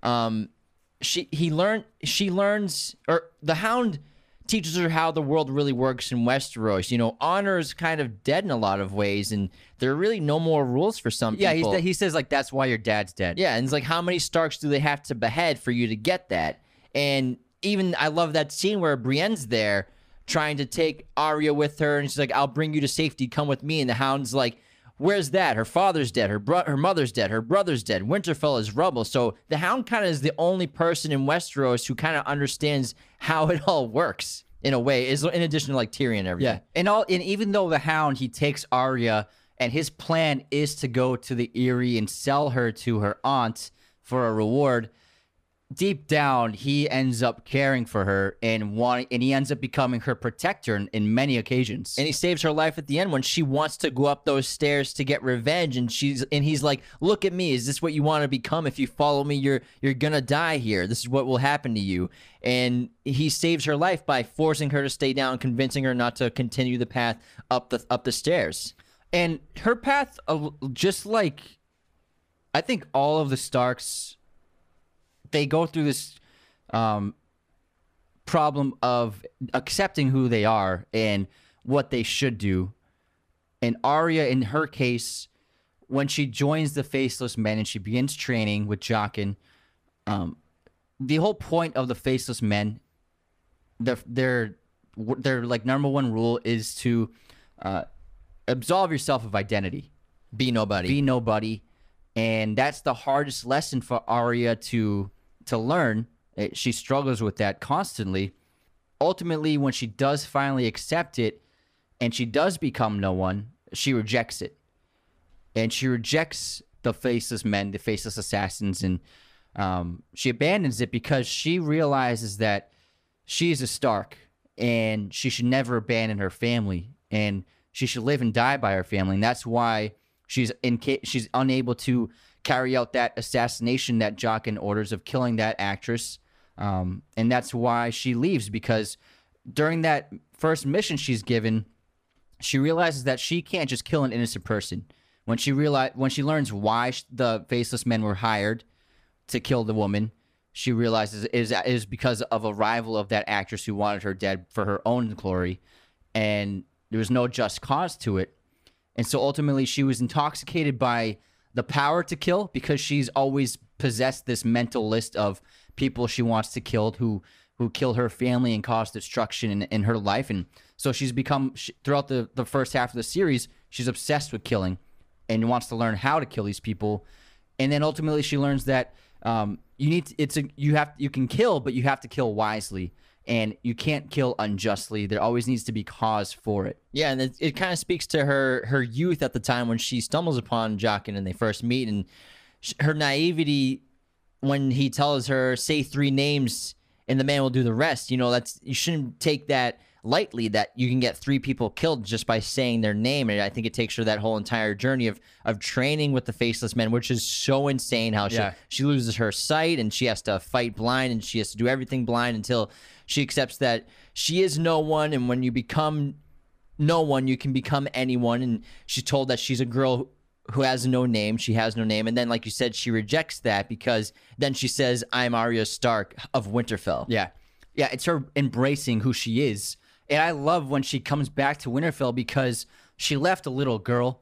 um, she he learned she learns or the hound teaches her how the world really works in Westeros. You know, honor is kind of dead in a lot of ways, and there are really no more rules for some Yeah, people. he's, he says like that's why your dad's dead. Yeah, and it's like how many Starks do they have to behead for you to get that? And even I love that scene where Brienne's there trying to take Arya with her, and she's like, "I'll bring you to safety. Come with me." And the Hound's like, "Where's that? Her father's dead. Her bro- her mother's dead. Her brother's dead. Winterfell is rubble." So the Hound kind of is the only person in Westeros who kind of understands how it all works in a way. Is in addition to like Tyrion and everything. Yeah, and all and even though the Hound he takes Arya and his plan is to go to the Eyrie and sell her to her aunt for a reward. Deep down, he ends up caring for her and wanting, and he ends up becoming her protector in, in many occasions. and he saves her life at the end when she wants to go up those stairs to get revenge and she's and he's like look at me. Is this what you want to become? If you follow me you're you're gonna die here. This is what will happen to you. And he saves her life by forcing her to stay down convincing her not to continue the path up the up the stairs. And her path, just like I think all of the Starks, they go through this um, problem of accepting who they are and what they should do. And Arya, in her case, when she joins the Faceless Men and she begins training with Jaqen, um, the whole point of the Faceless Men, their their their like number one rule is to uh, absolve yourself of identity. Be nobody. Be nobody. And that's the hardest lesson for Arya to to learn Uh, she struggles with that constantly. Ultimately when she does finally accept it and she does become no one she rejects it. And she rejects the faceless men the faceless assassins and um, she abandons it because she realizes that she is a stark and she should never abandon her family and she should live and die by her family. And that's why she's inca- she's unable to carry out that assassination that Jaqen orders of killing that actress. Um, and that's why she leaves because during that first mission she's given she realizes that she can't just kill an innocent person. When she realize when she learns why the faceless men were hired to kill the woman she realizes it is is because of a rival of that actress who wanted her dead for her own glory and there was no just cause to it. And so ultimately she was intoxicated by the power to kill because she's always possessed this mental list of people she wants to kill who who kill her family and cause destruction in, in her life. And so she's become she, throughout the, the first half of the series she's obsessed with killing and wants to learn how to kill these people. And then ultimately she learns that um, you need to, it's a you have you can kill but you have to kill wisely and you can't kill unjustly there always needs to be cause for it Yeah, and it, it kind of speaks to her her youth at the time when she stumbles upon Jaqen and they first meet, and sh- her naivety when he tells her say three names and the man will do the rest. You know, that's you shouldn't take that lightly that you can get three people killed just by saying their name. And I think it takes her that whole entire journey of of training with the faceless men, which is so insane. How she Yeah. she loses her sight and she has to fight blind and she has to do everything blind until she accepts that she is no one. And when you become no one, you can become anyone. And she's told that she's a girl who has no name. She has no name. And then, like you said, she rejects that because then she says, I'm Arya Stark of Winterfell. Yeah. Yeah, it's her embracing who she is. And I love when she comes back to Winterfell because she left a little girl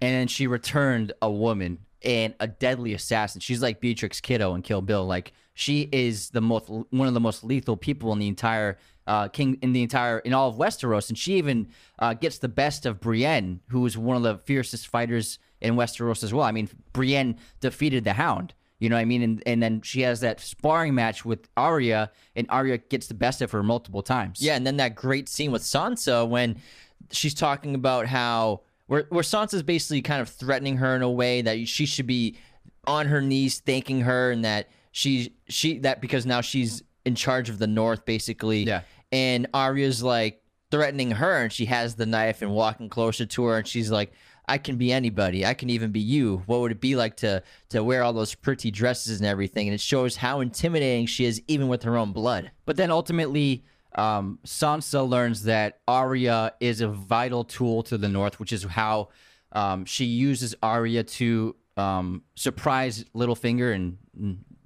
and then she returned a woman. and a deadly assassin. She's like Beatrix Kiddo in Kill Bill. Like she is the most one of the most lethal people in the entire uh, king in the entire in all of Westeros, and she even uh, gets the best of Brienne, who is one of the fiercest fighters in Westeros as well. I mean, Brienne defeated the Hound. You know what I mean? And and then she has that sparring match with Arya, and Arya gets the best of her multiple times. Yeah, and then that great scene with Sansa when she's talking about how where where Sansa's basically kind of threatening her in a way that she should be on her knees thanking her and that she she that because now she's in charge of the north basically. Yeah. And Arya's like threatening her and she has the knife and walking closer to her and she's like I can be anybody. I can even be you. What would it be like to to wear all those pretty dresses and everything? And it shows how intimidating she is even with her own blood. But then ultimately, um, Sansa learns that Arya is a vital tool to the North, which is how um, she uses Arya to um, surprise Littlefinger and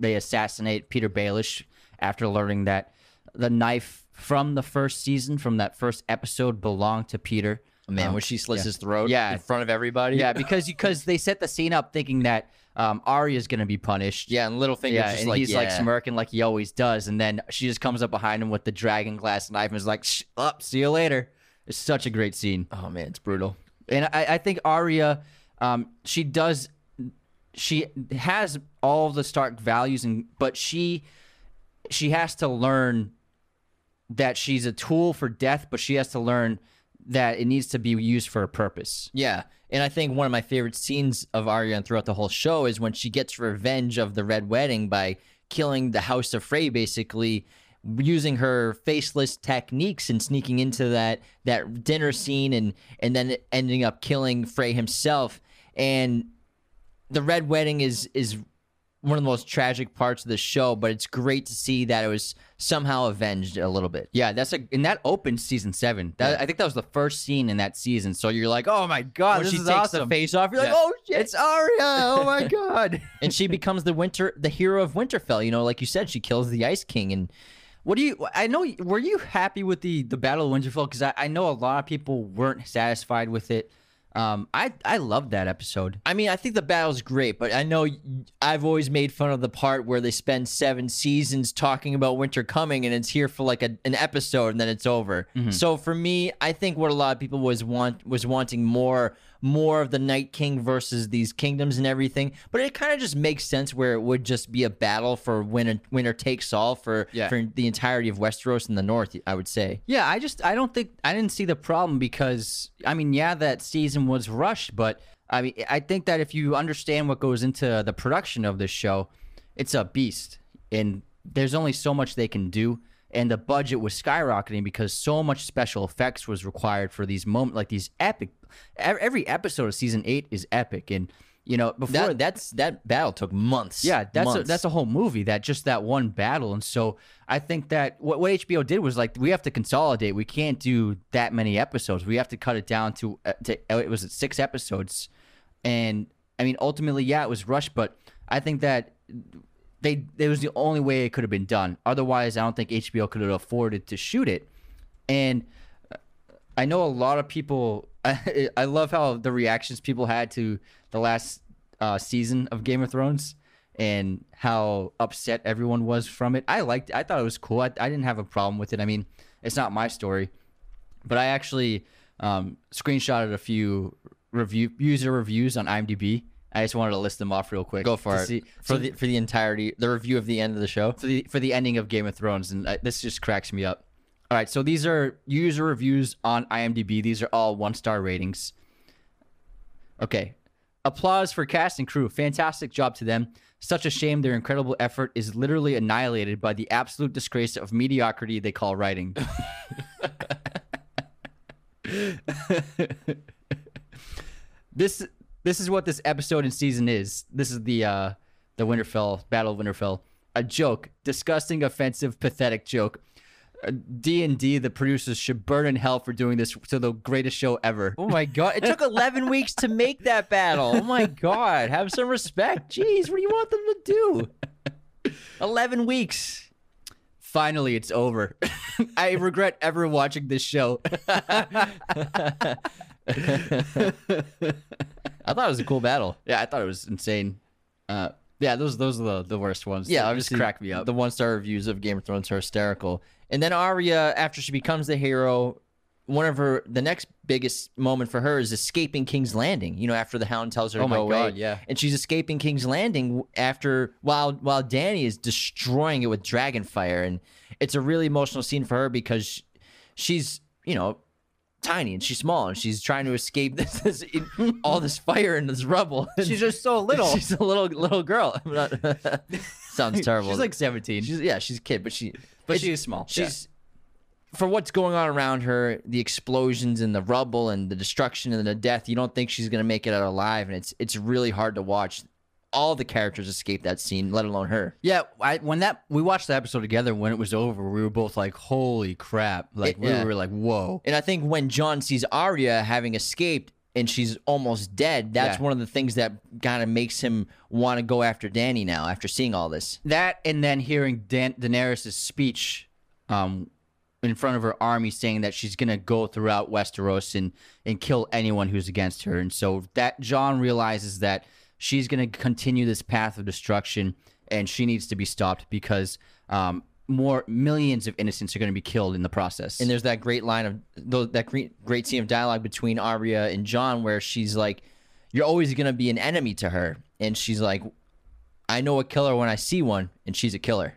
they assassinate Petyr Baelish after learning that the knife from the first season, from that first episode, belonged to Peter. Man, Um, when she slits yeah. his throat Yeah. in front of everybody. Yeah, because because they set the scene up thinking that um, Arya's gonna be punished. Yeah, and Littlefinger's Yeah, just and like, he's like yeah. smirking like he always does, and then she just comes up behind him with the dragon glass knife and is like, Shh, "Up, see you later." It's such a great scene, Oh man, it's brutal. and I, I think Arya, um, she does, she has all the Stark values, and but she, she has to learn that she's a tool for death, but she has to learn that it needs to be used for a purpose. Yeah. And I think one of my favorite scenes of Arya and throughout the whole show is when she gets revenge of the Red Wedding by killing the House of Frey, basically using her faceless techniques and sneaking into that that dinner scene and and then ending up killing Frey himself. And the Red Wedding is is one of the most tragic parts of the show, but it's great to see that it was somehow avenged a little bit. Yeah, that's a and that opened season seven. That, I think that was the first scene in that season. So you're like, oh my god, when this she is takes awesome. the face off, you're like, oh shit, It's Arya. Oh my [LAUGHS] god. and she becomes the winter the hero of winterfell you know like you said she kills the ice king and what do you? I know. Were you happy with the the Battle of Winterfell? Because I, I know a lot of people weren't satisfied with it. Um, I I loved that episode. i mean i think the battle's great but i know I've always made fun of the part where they spend seven seasons talking about winter coming and it's here for like a, an episode and then it's over so for me i think what a lot of people was want was wanting more more of the night king versus these kingdoms and everything but it kind of just makes sense where it would just be a battle for winner winner takes all for Yeah. for the entirety of westeros in the north i would say Yeah, I just I don't think I didn't see the problem because I mean, yeah, that season was rushed, but I mean, I think that if you understand what goes into the production of this show, it's a beast, and there's only so much they can do. And the budget was skyrocketing because so much special effects was required for these moment, like these epic. Every episode of season eight is epic, and you know before that that's that battle took months. yeah, that's a, that's a whole movie that just that one battle, and so I think that what, what HBO did was like we have to consolidate. We can't do that many episodes. We have to cut it down to uh, to uh, it was six episodes, and I mean ultimately, yeah, it was rushed, but I think that they it was the only way it could have been done. Otherwise, I don't think HBO could have afforded to shoot it, and. I know a lot of people. [LAUGHS] I, I love how the reactions people had to the last uh, season of Game of Thrones and how upset everyone was from it. I liked. I thought it was cool. I, I didn't have a problem with it. I mean, it's not my story, but I actually um, screenshotted a few review user reviews on IMDb. I just wanted to list them off real quick. go for it see- for so- the for the entirety the review of the end of the show. for the for the ending of Game of Thrones, and uh, this just cracks me up. All right, so these are user reviews on IMDb. These are all one star ratings. Okay, applause for cast and crew. Fantastic job to them. Such a shame their incredible effort is literally annihilated by the absolute disgrace of mediocrity they call writing. [LAUGHS] [LAUGHS] this this is what this episode and season is. This is the uh the Winterfell Battle of Winterfell. A joke, disgusting, offensive, pathetic joke. D and D, the producers should burn in hell for doing this to the greatest show ever. Oh my god! It took eleven [LAUGHS] weeks to make that battle. Oh my god! Have some respect. Jeez, what do you want them to do? Eleven weeks. Finally, it's over. [LAUGHS] I regret ever watching this show. [LAUGHS] I thought it was a cool battle. Yeah, I thought it was insane. Uh, yeah, those those are the, the worst ones. Yeah, They just obviously, crack me up. The one star reviews of Game of Thrones are hysterical. And then Arya, after she becomes the hero, one of her the next biggest moment for her is escaping King's Landing. You know, after the Hound tells her Oh to my go away, yeah. and she's escaping King's Landing after while while Dany is destroying it with dragon fire, and it's a really emotional scene for her because she's you know tiny and she's small and she's trying to escape [LAUGHS] this, this all this fire and this rubble. [LAUGHS] She's just so [LAUGHS] little. She's a little little girl. Sounds terrible. She's like 17. She's yeah, she's a kid, but she But it's- she is small, She's for what's going on around her, the explosions and the rubble and the destruction and the death. You don't think she's gonna make it out alive, and it's it's really hard to watch. All the characters escape that scene, let alone her. Yeah, I, when that we watched the episode together, when it was over, we were both like, "Holy crap!" Like It- we yeah. were like, "Whoa!" And I think when Jon sees Arya having escaped and she's almost dead, that's Yeah. one of the things that kind of makes him want to go after Dany now. After seeing all this, That and then hearing Dan- Daenerys' speech, um, in front of her army, saying that she's gonna go throughout Westeros and and kill anyone who's against her, and so that Jon realizes that she's gonna continue this path of destruction, and she needs to be stopped because um, more millions of innocents are gonna be killed in the process. And there's that great line of that great great scene of dialogue between Arya and Jon where she's like, "You're always gonna be an enemy to her," and she's like, "I know a killer when I see one, and she's a killer."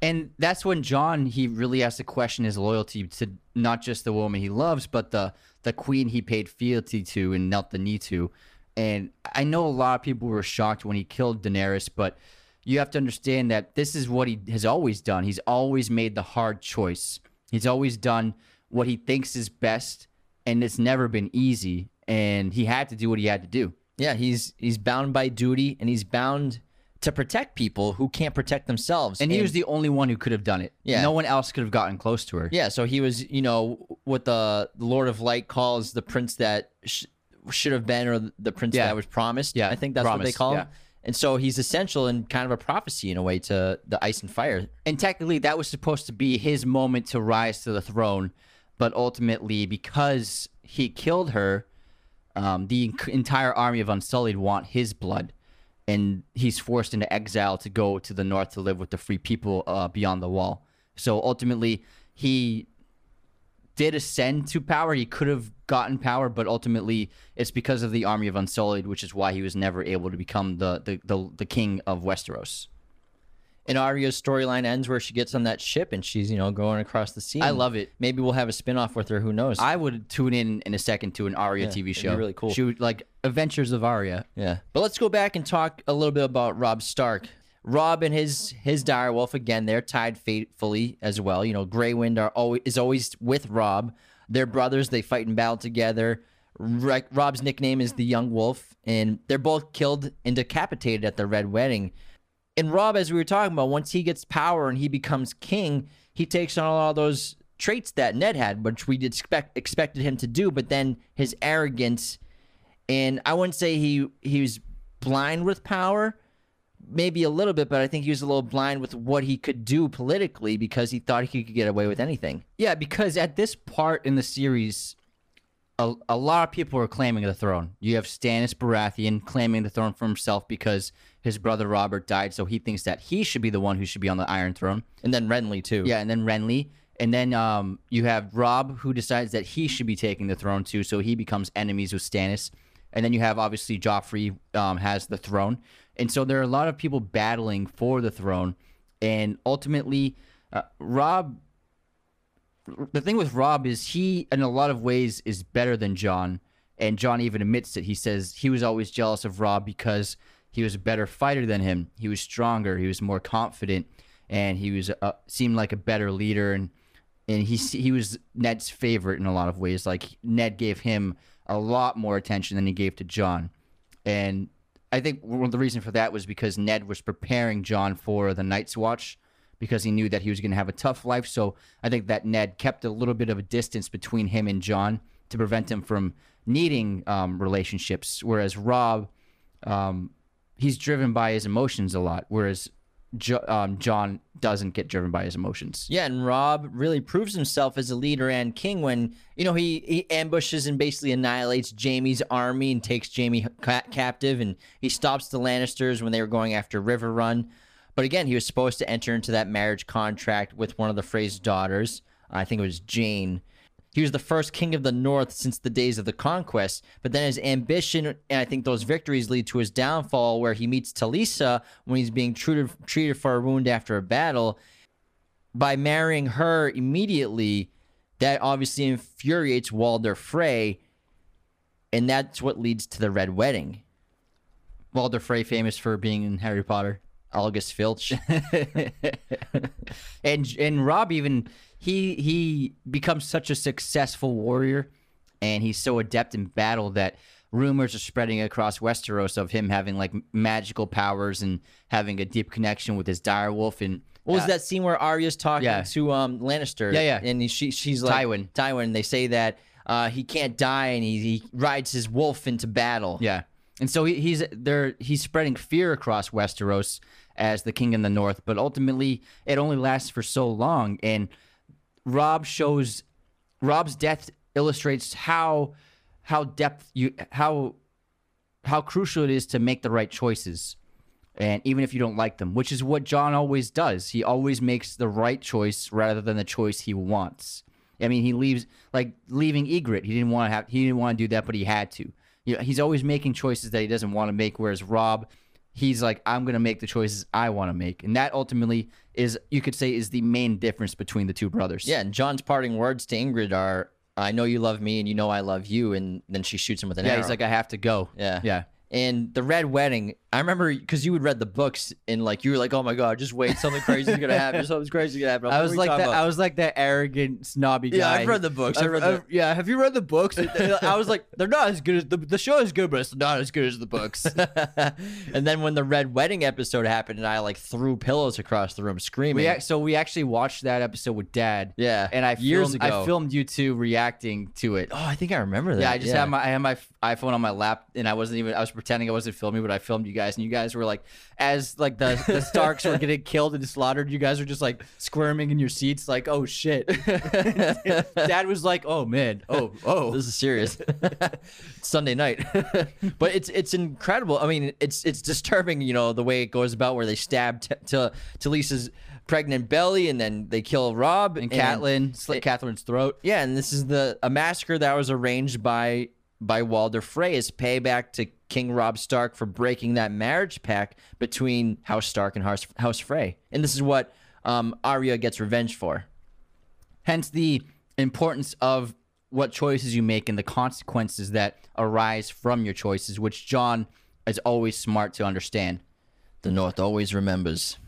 And that's when Jon he really has to question his loyalty to not just the woman he loves, but the the queen he paid fealty to and knelt the knee to. And I know a lot of people were shocked when he killed Daenerys, but you have to understand that this is what he has always done. He's always made the hard choice. He's always done what he thinks is best, and it's never been easy. And he had to do what he had to do. Yeah, he's he's bound by duty, and he's bound to protect people who can't protect themselves. And he was the only one who could have done it. Yeah. No one else could have gotten close to her. Yeah, so he was, you know, what the Lord of Light calls the prince that sh- should have been, or the prince Yeah. that was promised. Yeah, I think that's what they promised, call him. And so he's essential and kind of a prophecy in a way to the ice and fire. and technically that was supposed to be his moment to rise to the throne but ultimately because he killed her um, the en- entire army of unsullied want his blood and he's forced into exile to go to the north to live with the free people uh, beyond the wall so ultimately he did ascend to power he could have gotten power but ultimately it's because of the army of unsullied which is why he was never able to become the the, the, the king of westeros And Arya's storyline ends where she gets on that ship and she's, you know, going across the sea. I love it. Maybe we'll have a spin-off with her. Who knows? I would tune in in a second to an Arya it'd TV be show. really cool. She would like Adventures of Arya. Yeah. But let's go back and talk a little bit about Robb Stark. Robb and his his direwolf again, they're tied fatefully as well. You know, Grey Wind are always is always with Robb. They're brothers, they fight and battle together. Robb's nickname is the Young Wolf, and they're both killed and decapitated at the Red Wedding. And Robb, as we were talking about, once he gets power and he becomes king, he takes on all those traits that Ned had, which we expect expected him to do. But then his arrogance, and I wouldn't say he he was blind with power, maybe a little bit, but I think he was a little blind with what he could do politically because he thought he could get away with anything. Yeah, because at this part in the series, a, a lot of people are claiming the throne. You have Stannis Baratheon claiming the throne for himself because his brother Robert died, so he thinks that he should be the one who should be on the Iron Throne. And then Renly too. Yeah, and then Renly. And then um, you have Robb, who decides that he should be taking the throne too, so he becomes enemies with Stannis. And then you have obviously Joffrey um, has the throne, and so there are a lot of people battling for the throne. And ultimately, uh, Robb. The thing with Robb is he, in a lot of ways, is better than Jon, and Jon even admits it. He says he was always jealous of Robb because he was a better fighter than him. He was stronger. He was more confident, and he was uh, seemed like a better leader. And and he he was Ned's favorite in a lot of ways. Like Ned gave him a lot more attention than he gave to Jon, and I think one of the reason for that was because Ned was preparing Jon for the Night's Watch because he knew that he was going to have a tough life. So I think that Ned kept a little bit of a distance between him and Jon to prevent him from needing um, relationships. Whereas Robb, um, he's driven by his emotions a lot. Whereas jo- um, Jon doesn't get driven by his emotions. Yeah, and Robb really proves himself as a leader and king when you know he he ambushes and basically annihilates Jaime's army and takes Jaime ca- captive, and he stops the Lannisters when they were going after Riverrun. But again, he was supposed to enter into that marriage contract with one of the Frey's daughters. I think it was Jane. He was the first king of the North since the days of the conquest, but then his ambition and I think those victories lead to his downfall, where he meets Talisa when he's being treated treated for a wound after a battle. By marrying her immediately, that obviously infuriates Walder Frey, and that's what leads to the Red Wedding. Walder Frey, famous for being in Harry Potter. Argus Filch. [LAUGHS] and and Robb even he he becomes such a successful warrior, and he's so adept in battle that rumors are spreading across Westeros of him having like magical powers and having a deep connection with his direwolf and. What was uh, that scene where Arya's talking Yeah. to um Lannister? Yeah, yeah. And she she's like Tywin. Tywin. They say that uh, he can't die and he, he rides his wolf into battle. Yeah. And so he, he's there. He's spreading fear across Westeros as the king in the north, but ultimately it only lasts for so long. And Robb shows Robb's death illustrates how how depth you how how crucial it is to make the right choices. And even if you don't like them, which is what Jon always does, he always makes the right choice rather than the choice he wants. I mean, he leaves like leaving Ygritte. He didn't want to have. He didn't want to do that, but he had to. You know, he's always making choices that he doesn't want to make. Whereas Robb, he's like, I'm going to make the choices I want to make, and that ultimately is, you could say, is the main difference between the two brothers. Yeah, and Jon's parting words to Ygritte are, "I know you love me, and you know I love you." And then she shoots him with an yeah. arrow. He's like, I have to go. Yeah. yeah. And the Red Wedding, I remember because you would read the books and like you were like, "Oh my god, just wait, something crazy is gonna happen. Something's crazy is gonna happen." I was are we like talking that. about? I was like that arrogant, snobby guy. Yeah, I've read the books. I've read the- yeah, have you read the books? [LAUGHS] [LAUGHS] I was like, they're not as good as the the show is good, but it's not as good as the books. [LAUGHS] and then when the Red Wedding episode happened, and I like threw pillows across the room screaming. we ac- so we actually watched that episode with Dad. Yeah, and I years filmed, ago. I filmed you two reacting to it. Oh, I think I remember that. Yeah, I just had my I had my iPhone on my lap, and I wasn't even I was pretending I wasn't filming, but I filmed you guys, and you guys were like, as like the the [LAUGHS] Starks were getting killed and slaughtered, you guys were just like squirming in your seats, like, oh shit. [LAUGHS] Dad was like, oh man, oh oh. This is serious. [LAUGHS] Sunday night, but it's it's incredible. I mean, it's it's disturbing. You know the way it goes about where they stab t- to to Lisa's pregnant belly, and then they kill Robb And Catelyn slit Catherine's throat. Yeah, and this is the a massacre that was arranged by by Walder Frey as payback to King Robb Stark for breaking that marriage pact between House Stark and House, House Frey. And this is what um, Arya gets revenge for. Hence the importance of what choices you make and the consequences that arise from your choices, which Jon is always smart to understand. The North always remembers.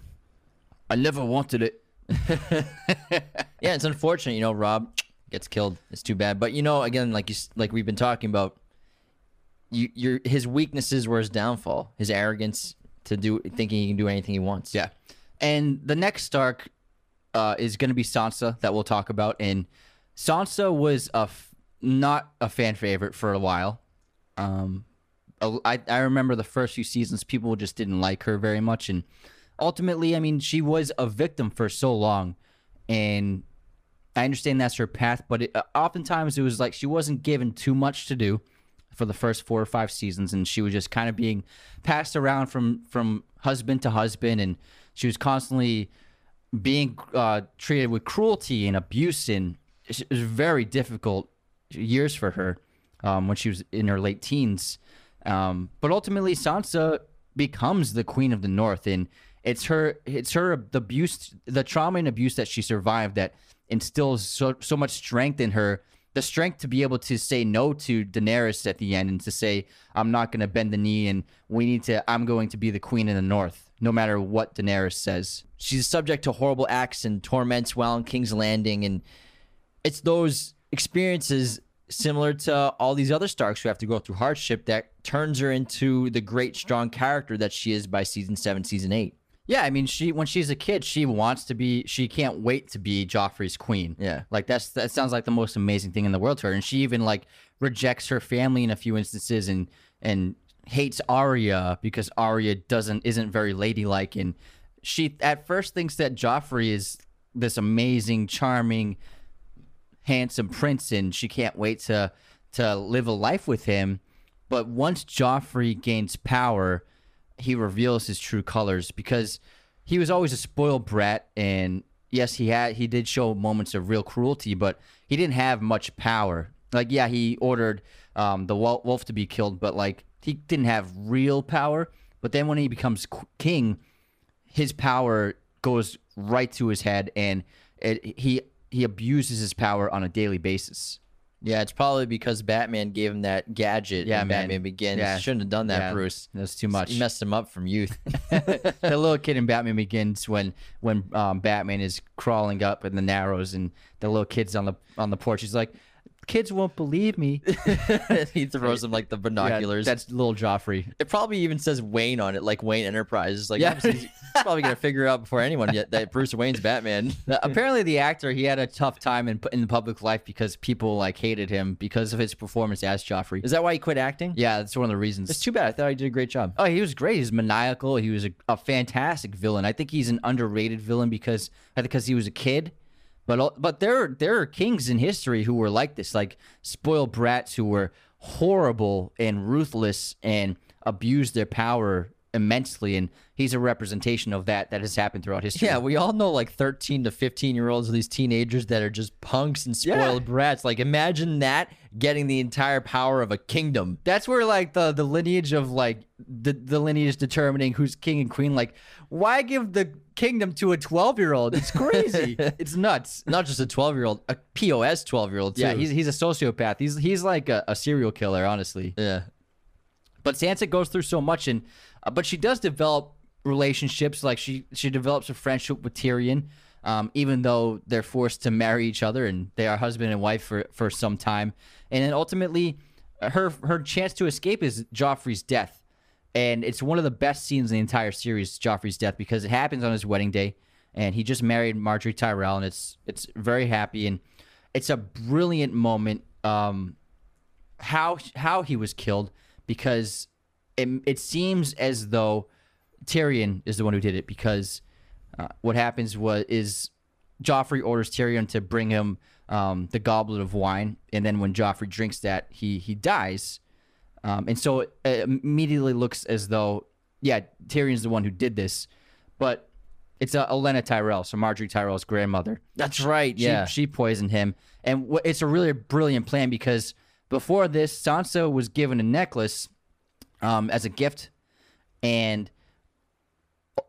I never wanted it. [LAUGHS] [LAUGHS] Yeah, it's unfortunate, you know, Robb gets killed. It's too bad. But you know, again, like you like we've been talking about, you your his weaknesses were his downfall, his arrogance to do thinking he can do anything he wants. Yeah. And the next Stark uh, is going to be Sansa that we'll talk about. And Sansa was a f- not a fan favorite for a while. Um, I I remember the first few seasons, people just didn't like her very much. And ultimately, I mean, she was a victim for so long. And I understand that's her path, but it, uh, oftentimes it was like she wasn't given too much to do for the first four or five seasons, and she was just kind of being passed around from from husband to husband, and she was constantly being uh, treated with cruelty and abuse, and it was very difficult years for her um, when she was in her late teens. Um, but ultimately, Sansa becomes the queen of the North, and it's her it's her the abuse, the trauma and abuse that she survived that instills so so much strength in her. The strength to be able to say no to Daenerys at the end and to say, I'm not going to bend the knee and we need to, I'm going to be the queen in the north, no matter what Daenerys says. she's subject to horrible acts and torments while in King's Landing, and it's those experiences similar to all these other Starks who have to go through hardship that turns her into the great strong character that she is by season seven, season eight. Yeah, I mean, she when she's a kid, she wants to be. She can't wait to be Joffrey's queen. Yeah. like that's that sounds like the most amazing thing in the world to her. And she even like rejects her family in a few instances and and hates Arya because Arya doesn't isn't very ladylike and she at first thinks that Joffrey is this amazing, charming, handsome prince, and she can't wait to to live a life with him. But once Joffrey gains power, he reveals his true colors because he was always a spoiled brat, and yes, he had he did show moments of real cruelty, but he didn't have much power. Like, yeah, he ordered um, the wolf to be killed, but like he didn't have real power. But then when he becomes king, his power goes right to his head, and it, he he abuses his power on a daily basis. Yeah, it's probably because Batman gave him that gadget. Yeah, in man. Batman Begins. Yeah. Shouldn't have done that, Yeah, Bruce. That's too much. He messed him up from youth. [LAUGHS] the little kid in Batman Begins when when um, Batman is crawling up in the Narrows and the little kid's on the on the porch. He's like, "Kids won't believe me." [LAUGHS] he throws him like the [LAUGHS] Yeah, binoculars. that's little Joffrey. it probably even says Wayne on it, like Wayne Enterprises. Like, Yeah. he's [LAUGHS] probably gonna figure out before anyone yet that Bruce Wayne's Batman. Uh, Apparently, the actor he had a tough time in in public life because people like hated him because of his performance as Joffrey. Is that why he quit acting? Yeah, that's one of the reasons. It's too bad. I thought he did a great job. Oh, he was great. He was maniacal. He was a, a fantastic villain. I think he's an underrated villain because because he was a kid. But but there there are kings in history who were like this, like spoiled brats who were horrible and ruthless and abused their power immensely. And he's a representation of that that has happened throughout history. Yeah, we all know like 13 to 15 year olds, these teenagers that are just punks and spoiled brats. Like, imagine that getting the entire power of a kingdom. that's where like the the lineage of like the the lineage determining who's king and queen. Like, why give the kingdom to a twelve year old? It's crazy. [LAUGHS] it's nuts. Not just a 12 year old, a POS 12 year old. Yeah, he's he's a sociopath. He's he's like a, a serial killer, honestly. Yeah. But Sansa goes through so much, and uh, but she does develop relationships. Like she she develops a friendship with Tyrion, um, even though they're forced to marry each other and they are husband and wife for for some time. And then ultimately, her her chance to escape is Joffrey's death, and it's one of the best scenes in the entire series, Joffrey's death, because it happens on his wedding day, and he just married Margaery Tyrell, and it's it's very happy and it's a brilliant moment. Um, how how he was killed because it, it seems as though Tyrion is the one who did it because uh, what happens was is Joffrey orders Tyrion to bring him um, the goblet of wine, and then when Joffrey drinks that, he he dies, um, and so it immediately looks as though yeah Tyrion's the one who did this, but it's uh, Olenna Tyrell, so Margaery Tyrell's grandmother. That's right. She, Yeah. she poisoned him, and wh- it's a really brilliant plan because before this, Sansa was given a necklace um, as a gift, and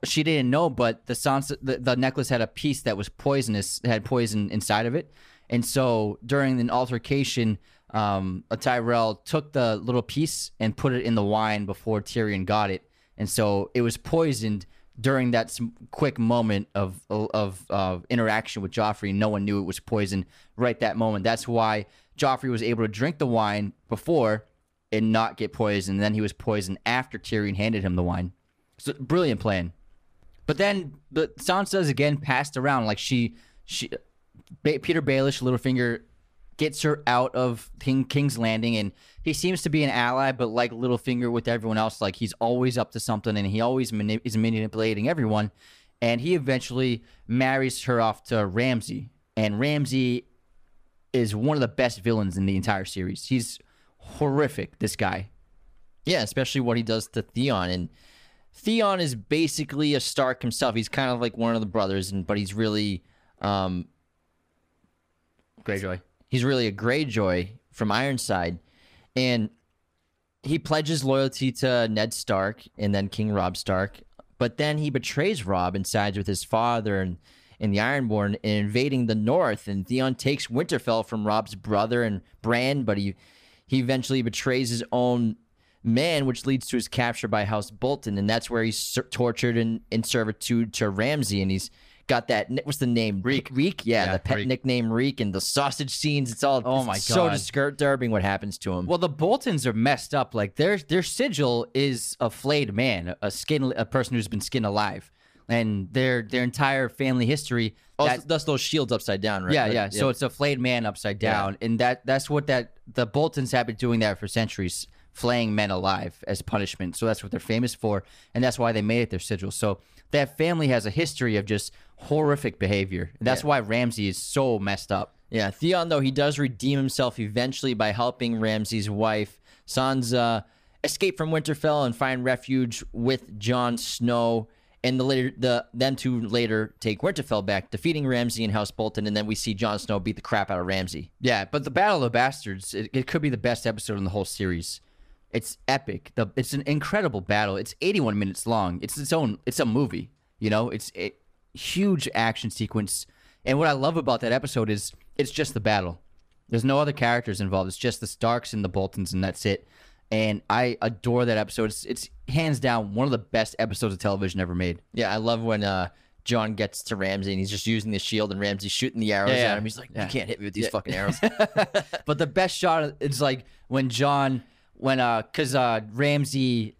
she didn't know, but the Sansa the, the necklace had a piece that was poisonous, had poison inside of it, and so during an altercation, um, a Tyrell took the little piece and put it in the wine before Tyrion got it, and so it was poisoned during that quick moment of of interaction with Joffrey. No one knew it was poison right that moment. That's why Joffrey was able to drink the wine before and not get poisoned. Then he was poisoned after Tyrion handed him the wine. So brilliant plan. But then the Sansa's again passed around like she she ba- Petyr Baelish Littlefinger gets her out of King King's Landing and he seems to be an ally but like Littlefinger with everyone else like he's always up to something and he always mani- is manipulating everyone and he eventually marries her off to Ramsay and Ramsay is one of the best villains in the entire series. He's horrific this guy. Yeah, especially what he does to Theon. And Theon is basically a Stark himself. He's kind of like one of the brothers, and but he's really um Greyjoy. he's really a Greyjoy from Ironside. And he pledges loyalty to Ned Stark and then King Robb Stark. But then he betrays Robb and sides with his father and in the Ironborn in invading the North. And Theon takes Winterfell from Robb's brother and Bran, but he he eventually betrays his own man, which leads to his capture by House Bolton. And that's where he's tortured in, in servitude to Ramsay. And he's got that, what's the name? Reek. Reek? Yeah, Yeah, the pet Reek. nickname Reek and the sausage scenes. It's all Oh it's my so God. disturbing what happens to him. Well, the Boltons are messed up. Like their their sigil is a flayed man, a skin, a person who's been skinned alive, and their their entire family history. Oh, that- that's those shields upside down, right? yeah, Like, yeah. So it's a flayed man upside Yeah. down, and that that's what that the Boltons have been doing that for centuries, flaying men alive as punishment. So that's what they're famous for, and that's why they made it their sigil. So that family has a history of just horrific behavior. That's Yeah. why Ramsay is so messed up. Yeah, Theon though he does redeem himself eventually by helping Ramsay's wife Sansa escape from Winterfell and find refuge with Jon Snow. And the later the them two later take Winterfell back, defeating Ramsay and House Bolton, and then we see Jon Snow beat the crap out of Ramsay. Yeah, but the Battle of the Bastards, it, it could be the best episode in the whole series. It's epic. The, it's an incredible battle. It's 81 minutes long. It's its own. It's a movie. You know, it's a huge action sequence. And what I love about that episode is it's just the battle. There's no other characters involved. It's just the Starks and the Boltons, and that's it. And I adore that episode. It's, it's hands down one of the best episodes of television ever made. Yeah, I love when uh Jon gets to Ramsay and he's just using the shield and Ramsay's shooting the arrows Yeah, yeah. at him. He's like, Yeah. "You can't hit me with these fucking arrows." [LAUGHS] but the best shot is like when Jon, when uh, cause uh, Ramsay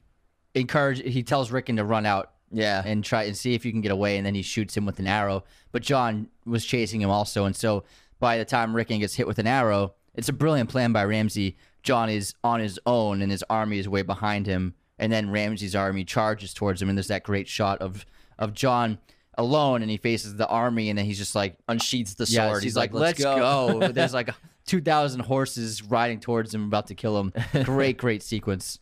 encourage, he tells Rickon to run out yeah, and try and see if you can get away, and then he shoots him with an arrow. But Jon was chasing him also, and so by the time Rickon gets hit with an arrow, it's a brilliant plan by Ramsay. Jon is on his own, and his army is way behind him, and then Ramsay's army charges towards him, and there's that great shot of of Jon alone, and he faces the army, and then he's just like unsheathes the yeah, sword. he's, like, let's, go. But [LAUGHS] There's [LAUGHS] like 2,000 horses riding towards him, about to kill him. Great, [LAUGHS] great sequence.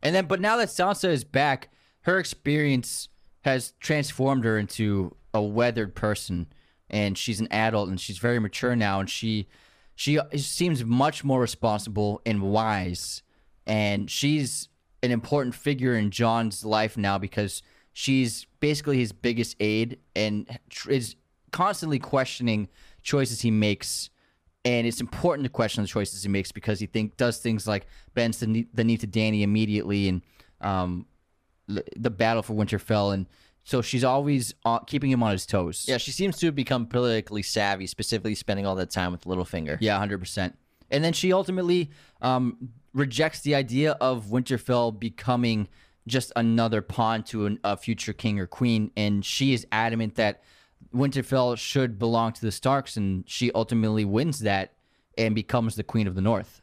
And then, but now that Sansa is back, her experience has transformed her into a weathered person, and she's an adult, and she's very mature now, and she she seems much more responsible and wise, and she's an important figure in Jon's life now because she's basically his biggest aide and is constantly questioning choices he makes and it's important to question the choices he makes because he think does things like bends the knee, the knee to Dany immediately and um, the battle for Winterfell and so she's always uh, keeping him on his toes. Yeah, she seems to have become politically savvy, specifically spending all that time with Littlefinger. Yeah, hundred percent. And then she ultimately um, rejects the idea of Winterfell becoming just another pawn to an, a future king or queen, and she is adamant that Winterfell should belong to the Starks, and she ultimately wins that and becomes the queen of the North.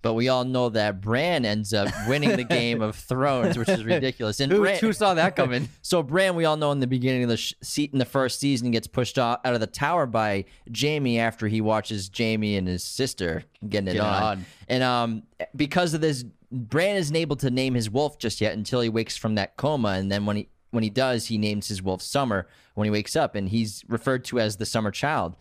But we all know that Bran ends up winning the Game of Thrones, which is ridiculous. And Bran, who saw that coming? [LAUGHS] so Bran, we all know in the beginning of the sh- seat in the first season, gets pushed out, out of the tower by Jaime after he watches Jaime and his sister getting it on. on. And um, because of this, Bran isn't able to name his wolf just yet until he wakes from that coma, and then when he when he does, he names his wolf Summer when he wakes up, and he's referred to as the Summer Child.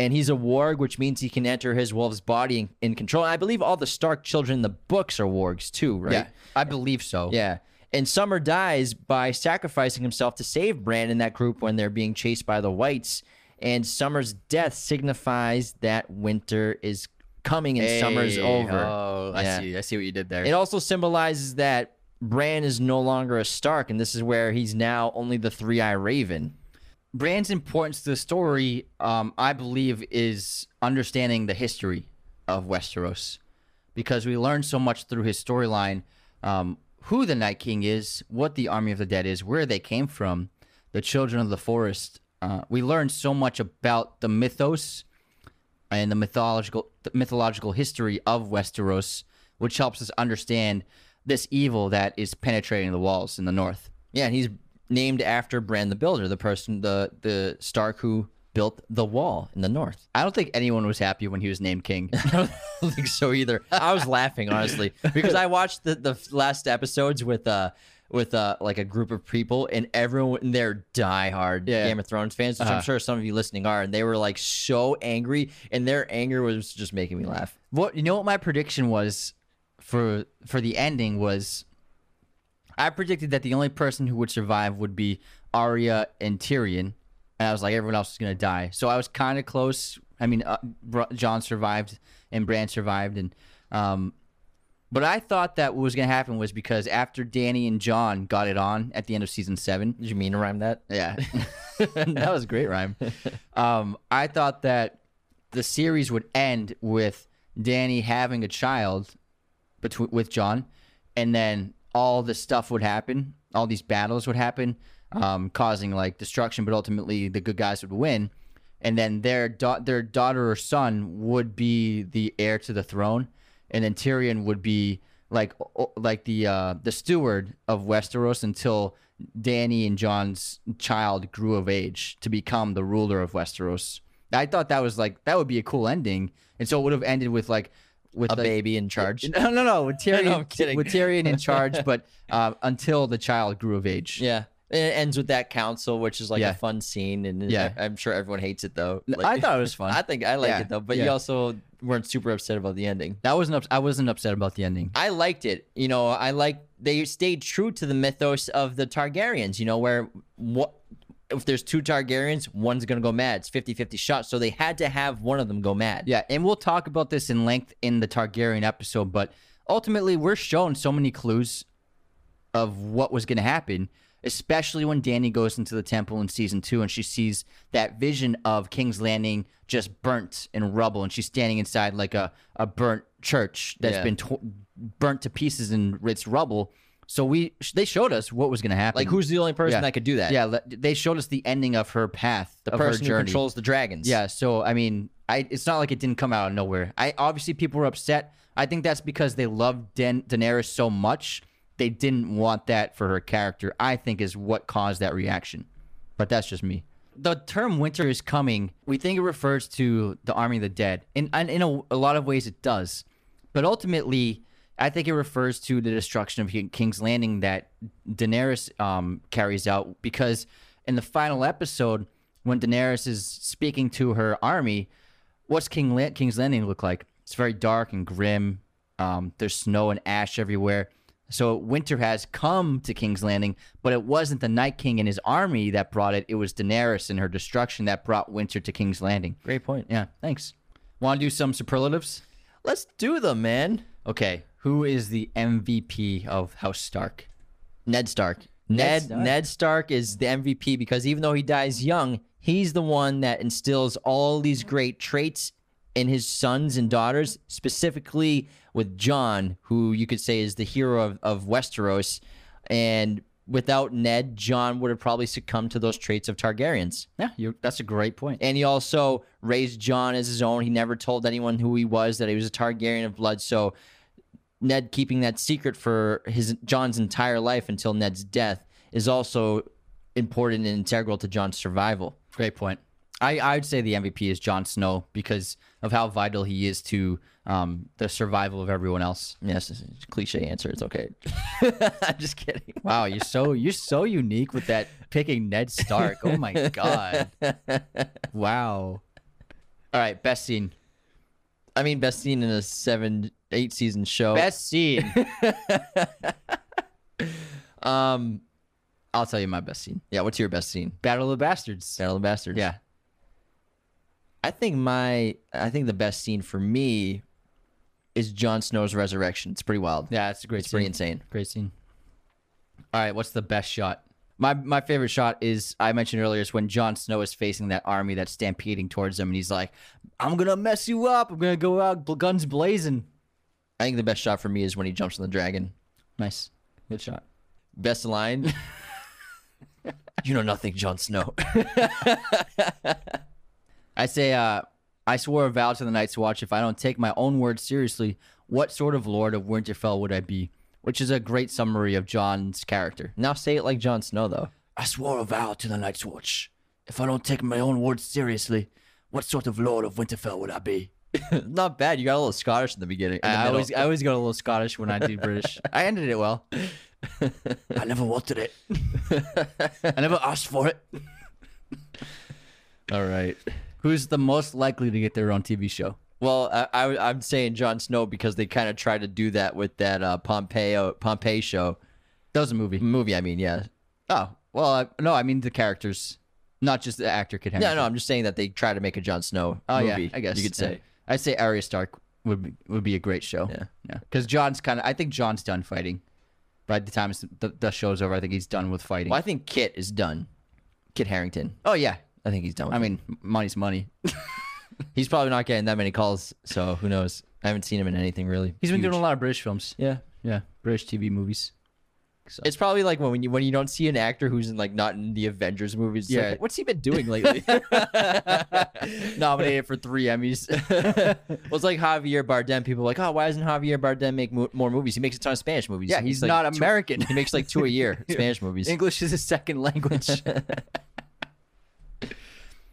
And he's a warg, which means he can enter his wolf's body in, in control. And I believe all the Stark children in the books are wargs too, right? Yeah, I believe so. Yeah. And Summer dies by sacrificing himself to save Bran and that group when they're being chased by the Whites. And Summer's death signifies that winter is coming and summer's over. Oh, I see. I see what you did there. It also symbolizes that Bran is no longer a Stark, and this is where he's now only the Three Eye Raven. Bran's importance to the story, um, I believe, is understanding the history of Westeros, because we learn so much through his storyline, um, who the Night King is, what the Army of the Dead is, where they came from, the Children of the Forest. Uh, we learn so much about the mythos and the mythological the mythological history of Westeros, which helps us understand this evil that is penetrating the walls in the north. Yeah, he's named after Bran the Builder, the person, the the Stark who built the wall in the north. I don't think anyone was happy when he was named king. [LAUGHS] I don't think so either. I was laughing honestly because I watched the, the last episodes with uh with uh like a group of people and everyone in there diehard Yeah. Game of Thrones fans, which I'm Uh-huh. sure some of you listening are, and they were like so angry, and their anger was just making me laugh. What you know what my prediction was for for the ending was I predicted that the only person who would survive would be Arya and Tyrion, and I was like everyone else is gonna die. So I was kind of close. I mean, uh, Jon survived and Bran survived, and um, but I thought that what was gonna happen was because after Dany and Jon got it on at the end of season seven, Did you mean to rhyme that? yeah, [LAUGHS] [LAUGHS] that was a great rhyme. Um, I thought that the series would end with Dany having a child between with Jon, and then all this stuff would happen. All these battles would happen, um, causing like destruction, but ultimately the good guys would win. And then their da- their daughter or son would be the heir to the throne, and then Tyrion would be like like the uh, the steward of Westeros until Dany and Jon's child grew of age to become the ruler of Westeros. I thought that was like that would be a cool ending, and so it would have ended with like with A like, baby in charge. [LAUGHS] No, no, no. With [LAUGHS] Tyrion, No, I'm kidding. with Tyrion in charge, [LAUGHS] but uh, until the child grew of age. Yeah. It ends with that council, which is like Yeah. a fun scene, and Yeah. I, am sure everyone hates it though. I thought it was fun. I think I like Yeah, it though, but yeah. you also weren't super upset about the ending. That wasn't. Ups- I wasn't upset about the ending. I liked it. You know, I like they stayed true to the mythos of the Targaryens, you know, where what if there's two Targaryens, one's going to go mad. It's 50-50 shot, so they had to have one of them go mad. Yeah, and we'll talk about this in length in the Targaryen episode, but ultimately we're shown so many clues of what was going to happen, especially when Dany goes into the temple in season 2 and she sees that vision of King's Landing just burnt in rubble and she's standing inside like a, a burnt church that's Yeah. been burnt to pieces in its rubble. So we they showed us what was going to happen. Like who's the only person Yeah. that could do that? Yeah, they showed us the ending of her path, The of person her who controls the dragons. Yeah, so I mean, I it's not like it didn't come out of nowhere. I obviously people were upset. I think that's because they loved Dan- Daenerys so much they didn't want that for her character. I think is what caused that reaction. But that's just me. The term "winter is coming." We think it refers to the army of the dead, and, and in a, a lot of ways it does. But ultimately, I think it refers to the destruction of King's Landing that Daenerys um, carries out. Because in the final episode, when Daenerys is speaking to her army, what's King La- King's Landing look like? It's very dark and grim. Um, there's snow and ash everywhere. So winter has come to King's Landing, but it wasn't the Night King and his army that brought it. It was Daenerys and her destruction that brought winter to King's Landing. Great point. Yeah, thanks. Want to do some superlatives? Let's do them, man. Okay, who is the MVP of House Stark? Ned Stark. Ned Ned Ned Stark. Stark. is the MVP because even though he dies young, he's the one that instills all these great traits in his sons and daughters, specifically with Jon, who you could say is the hero of, of Westeros. And without Ned, Jon would have probably succumbed to those traits of Targaryens. Yeah, that's a great point. And he also raised Jon as his own. He never told anyone who he was, that he was a Targaryen of blood. So Ned keeping that secret for his Jon's entire life until Ned's death is also important and integral to Jon's survival. Great point. I I'd say the MVP is Jon Snow because of how vital he is to um, the survival of everyone else. Yes, it's a cliche answer. It's okay. [LAUGHS] I'm just kidding. Wow, you're so you're so unique with that picking Ned Stark. Oh my god. [LAUGHS] Wow. All right, best scene. I mean, best scene in a seven, eight season show. Best scene. [LAUGHS] Um, I'll tell you my best scene. yeah. What's your best scene? Battle of the Bastards. Battle of the Bastards. Yeah. I think my, I think the best scene for me is Jon Snow's resurrection. It's pretty wild. Yeah, it's a great It's scene. pretty insane. Great scene. All right, what's the best shot? My my favorite shot is I mentioned earlier is when Jon Snow is facing that army that's stampeding towards him, and he's like, "I'm gonna mess you up. I'm gonna go out guns blazing." I think the best shot for me is when he jumps on the dragon. Nice, good shot. Best line. [LAUGHS] you know nothing, Jon Snow. [LAUGHS] [LAUGHS] I say, uh, I swore a vow to the Night's Watch if I don't take my own words seriously, what sort of Lord of Winterfell would I be? Which is a great summary of Jon's character. now say it like Jon Snow, though. I swore a vow to the Night's Watch. If I don't take my own words seriously, what sort of Lord of Winterfell would I be? [LAUGHS] Not bad. You got a little Scottish in the beginning. in the I middle. always, I always go a little Scottish when I do [LAUGHS] British. I ended it well. I never wanted it. [LAUGHS] I never asked for it. All right. Who's the most likely to get their own TV show? Well, I, I, I'm saying Jon Snow because they kind of tried to do that with that uh, Pompeo Pompeii show That was a movie. movie. I mean, yeah. Oh, well, I, no, I mean the characters, not just the actor Kit No, Harington. no. I'm just saying that they try to make a Jon Snow Oh movie. yeah, I guess you could yeah. say. I'd say Arya Stark would be, would be a great show. Yeah. yeah. Because Jon's kind of. I think Jon's done fighting. By the time the, the show's over, I think he's done with fighting. Well, I think Kit is done. Kit Harington. Oh yeah. I think he's done. With I it. mean, money's money. [LAUGHS] he's probably not getting that many calls, so who knows? I haven't seen him in anything really. He's been huge. doing a lot of British films. Yeah. Yeah, British TV movies. So. It's probably like when you when you don't see an actor who's in like not in the Avengers movies. Yeah. like, what's he been doing lately? [LAUGHS] [LAUGHS] Nominated for three Emmys. well, it's like Javier Bardem. People are like, oh, why doesn't Javier Bardem make mo- more movies? He makes a ton of Spanish movies. yeah, He he's like, not two- American. he makes like two a year Spanish movies. English is a second language.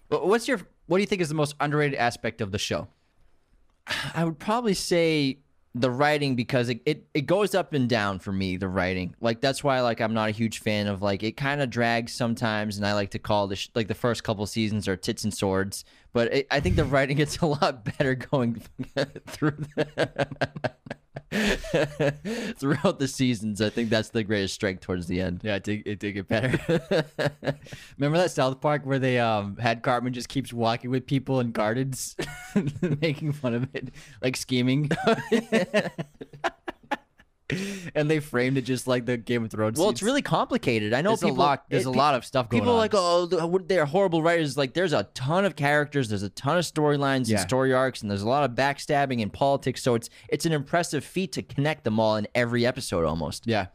What's your what do you think is the most underrated aspect of the show? I would probably say the writing because it, it, it goes up and down for me the writing like that's why like i'm not a huge fan of like it kind of drags sometimes and i like to call the sh- like the first couple seasons are tits and swords but it, i think the writing gets a lot better going [LAUGHS] through the [LAUGHS] throughout the seasons i think that's the greatest strength towards the end Yeah, it did, it did get better. [LAUGHS] Remember that South Park where they um had Cartman just keeps walking with people in gardens, [LAUGHS] making fun of it, like scheming. [LAUGHS] and they framed it just like the Game of Thrones. well it's really complicated i know there's people a lot. There's it- a lot of stuff going on. People are like, oh, uh, they're horrible writers. Like, there's a ton of characters, there's a ton of storylines Yeah. and story arcs, and there's a lot of backstabbing and politics. So it's it's an impressive feat to connect them all in every episode almost. Yeah.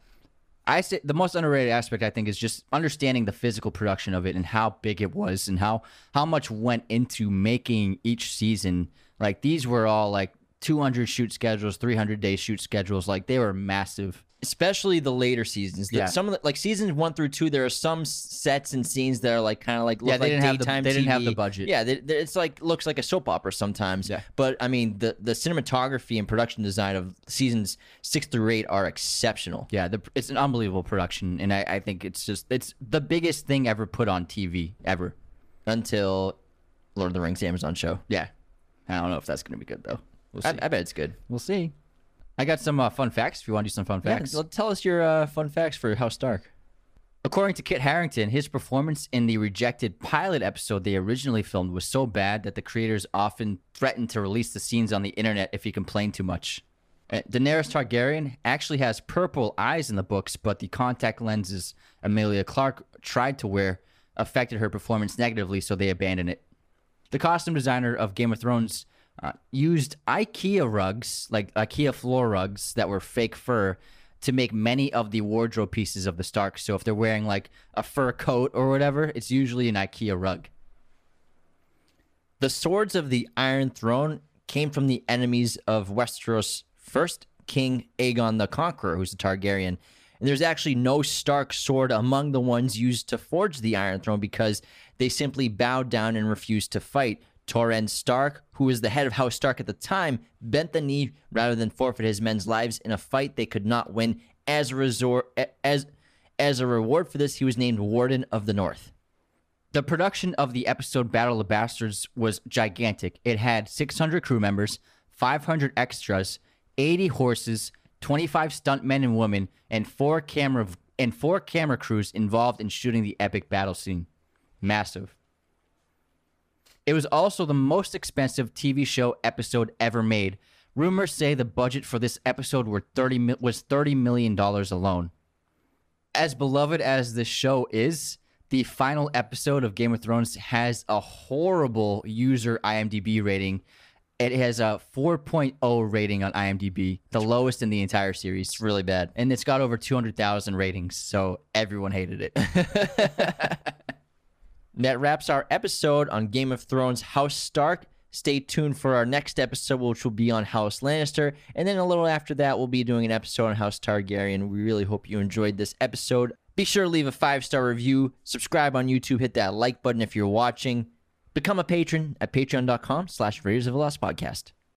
I say the most underrated aspect I think is just understanding the physical production of it and how big it was and how how much went into making each season. Like these were all like 200 shoot schedules, 300 day shoot schedules. Like they were massive. Especially the later seasons. The- Yeah. Some of the like seasons one through two, there are some sets and scenes that are like kind of like look Yeah, they like didn't have the- they didn't have the budget. Yeah, they, they- it's like looks like a soap opera sometimes. Yeah. But I mean, the the cinematography and production design of seasons six through eight are exceptional. Yeah, the, it's an unbelievable production, and I, I think it's just it's the biggest thing ever put on TV ever. Until Lord of the Rings Amazon show. Yeah, I don't know if that's gonna be good though. We'll see. I, I bet it's good. we'll see. I got some uh, fun facts. If you want to do some fun facts, Yeah, tell us your uh, fun facts for House Stark. According to Kit Harington, his performance in the rejected pilot episode they originally filmed was so bad that the creators often threatened to release the scenes on the internet if he complained too much. Uh, Daenerys Targaryen actually has purple eyes in the books, but the contact lenses Emilia Clarke tried to wear affected her performance negatively, so they abandoned it. The costume designer of Game of Thrones uh, used IKEA rugs, like IKEA floor rugs that were fake fur, to make many of the wardrobe pieces of the Starks. So if they're wearing like a fur coat or whatever, it's usually an IKEA rug. The swords of the Iron Throne came from the enemies of Westeros' first king, Aegon the Conqueror, who's a Targaryen. And there's actually no Stark sword among the ones used to forge the Iron Throne because they simply bowed down and refused to fight. Torrhen Stark, who was the head of House Stark at the time, bent the knee rather than forfeit his men's lives in a fight they could not win. As a resort, as as a reward for this, he was named Warden of the North. The production of the episode Battle of Bastards was gigantic. It had 600 crew members, 500 extras, 80 horses, 25 stuntmen and women, and four camera and four camera crews involved in shooting the epic battle scene. Massive. It was also the most expensive TV show episode ever made. Rumors say the budget for this episode were 30 was 30 million dollars alone as beloved as this show is, the final episode of Game of Thrones has a horrible user IMDb rating. It has a 4.0 rating on IMDb, the lowest in the entire series. It's really bad. And it's got over 200,000 ratings, so everyone hated it. [LAUGHS] That wraps our episode on Game of Thrones House Stark. Stay tuned for our next episode, which will be on House Lannister. And then a little after that, we'll be doing an episode on House Targaryen. We really hope you enjoyed this episode. Be sure to leave a five star review, subscribe on YouTube, hit that like button if you're watching. Become a patron at patreon.com slash Raiders of the Lost Podcast.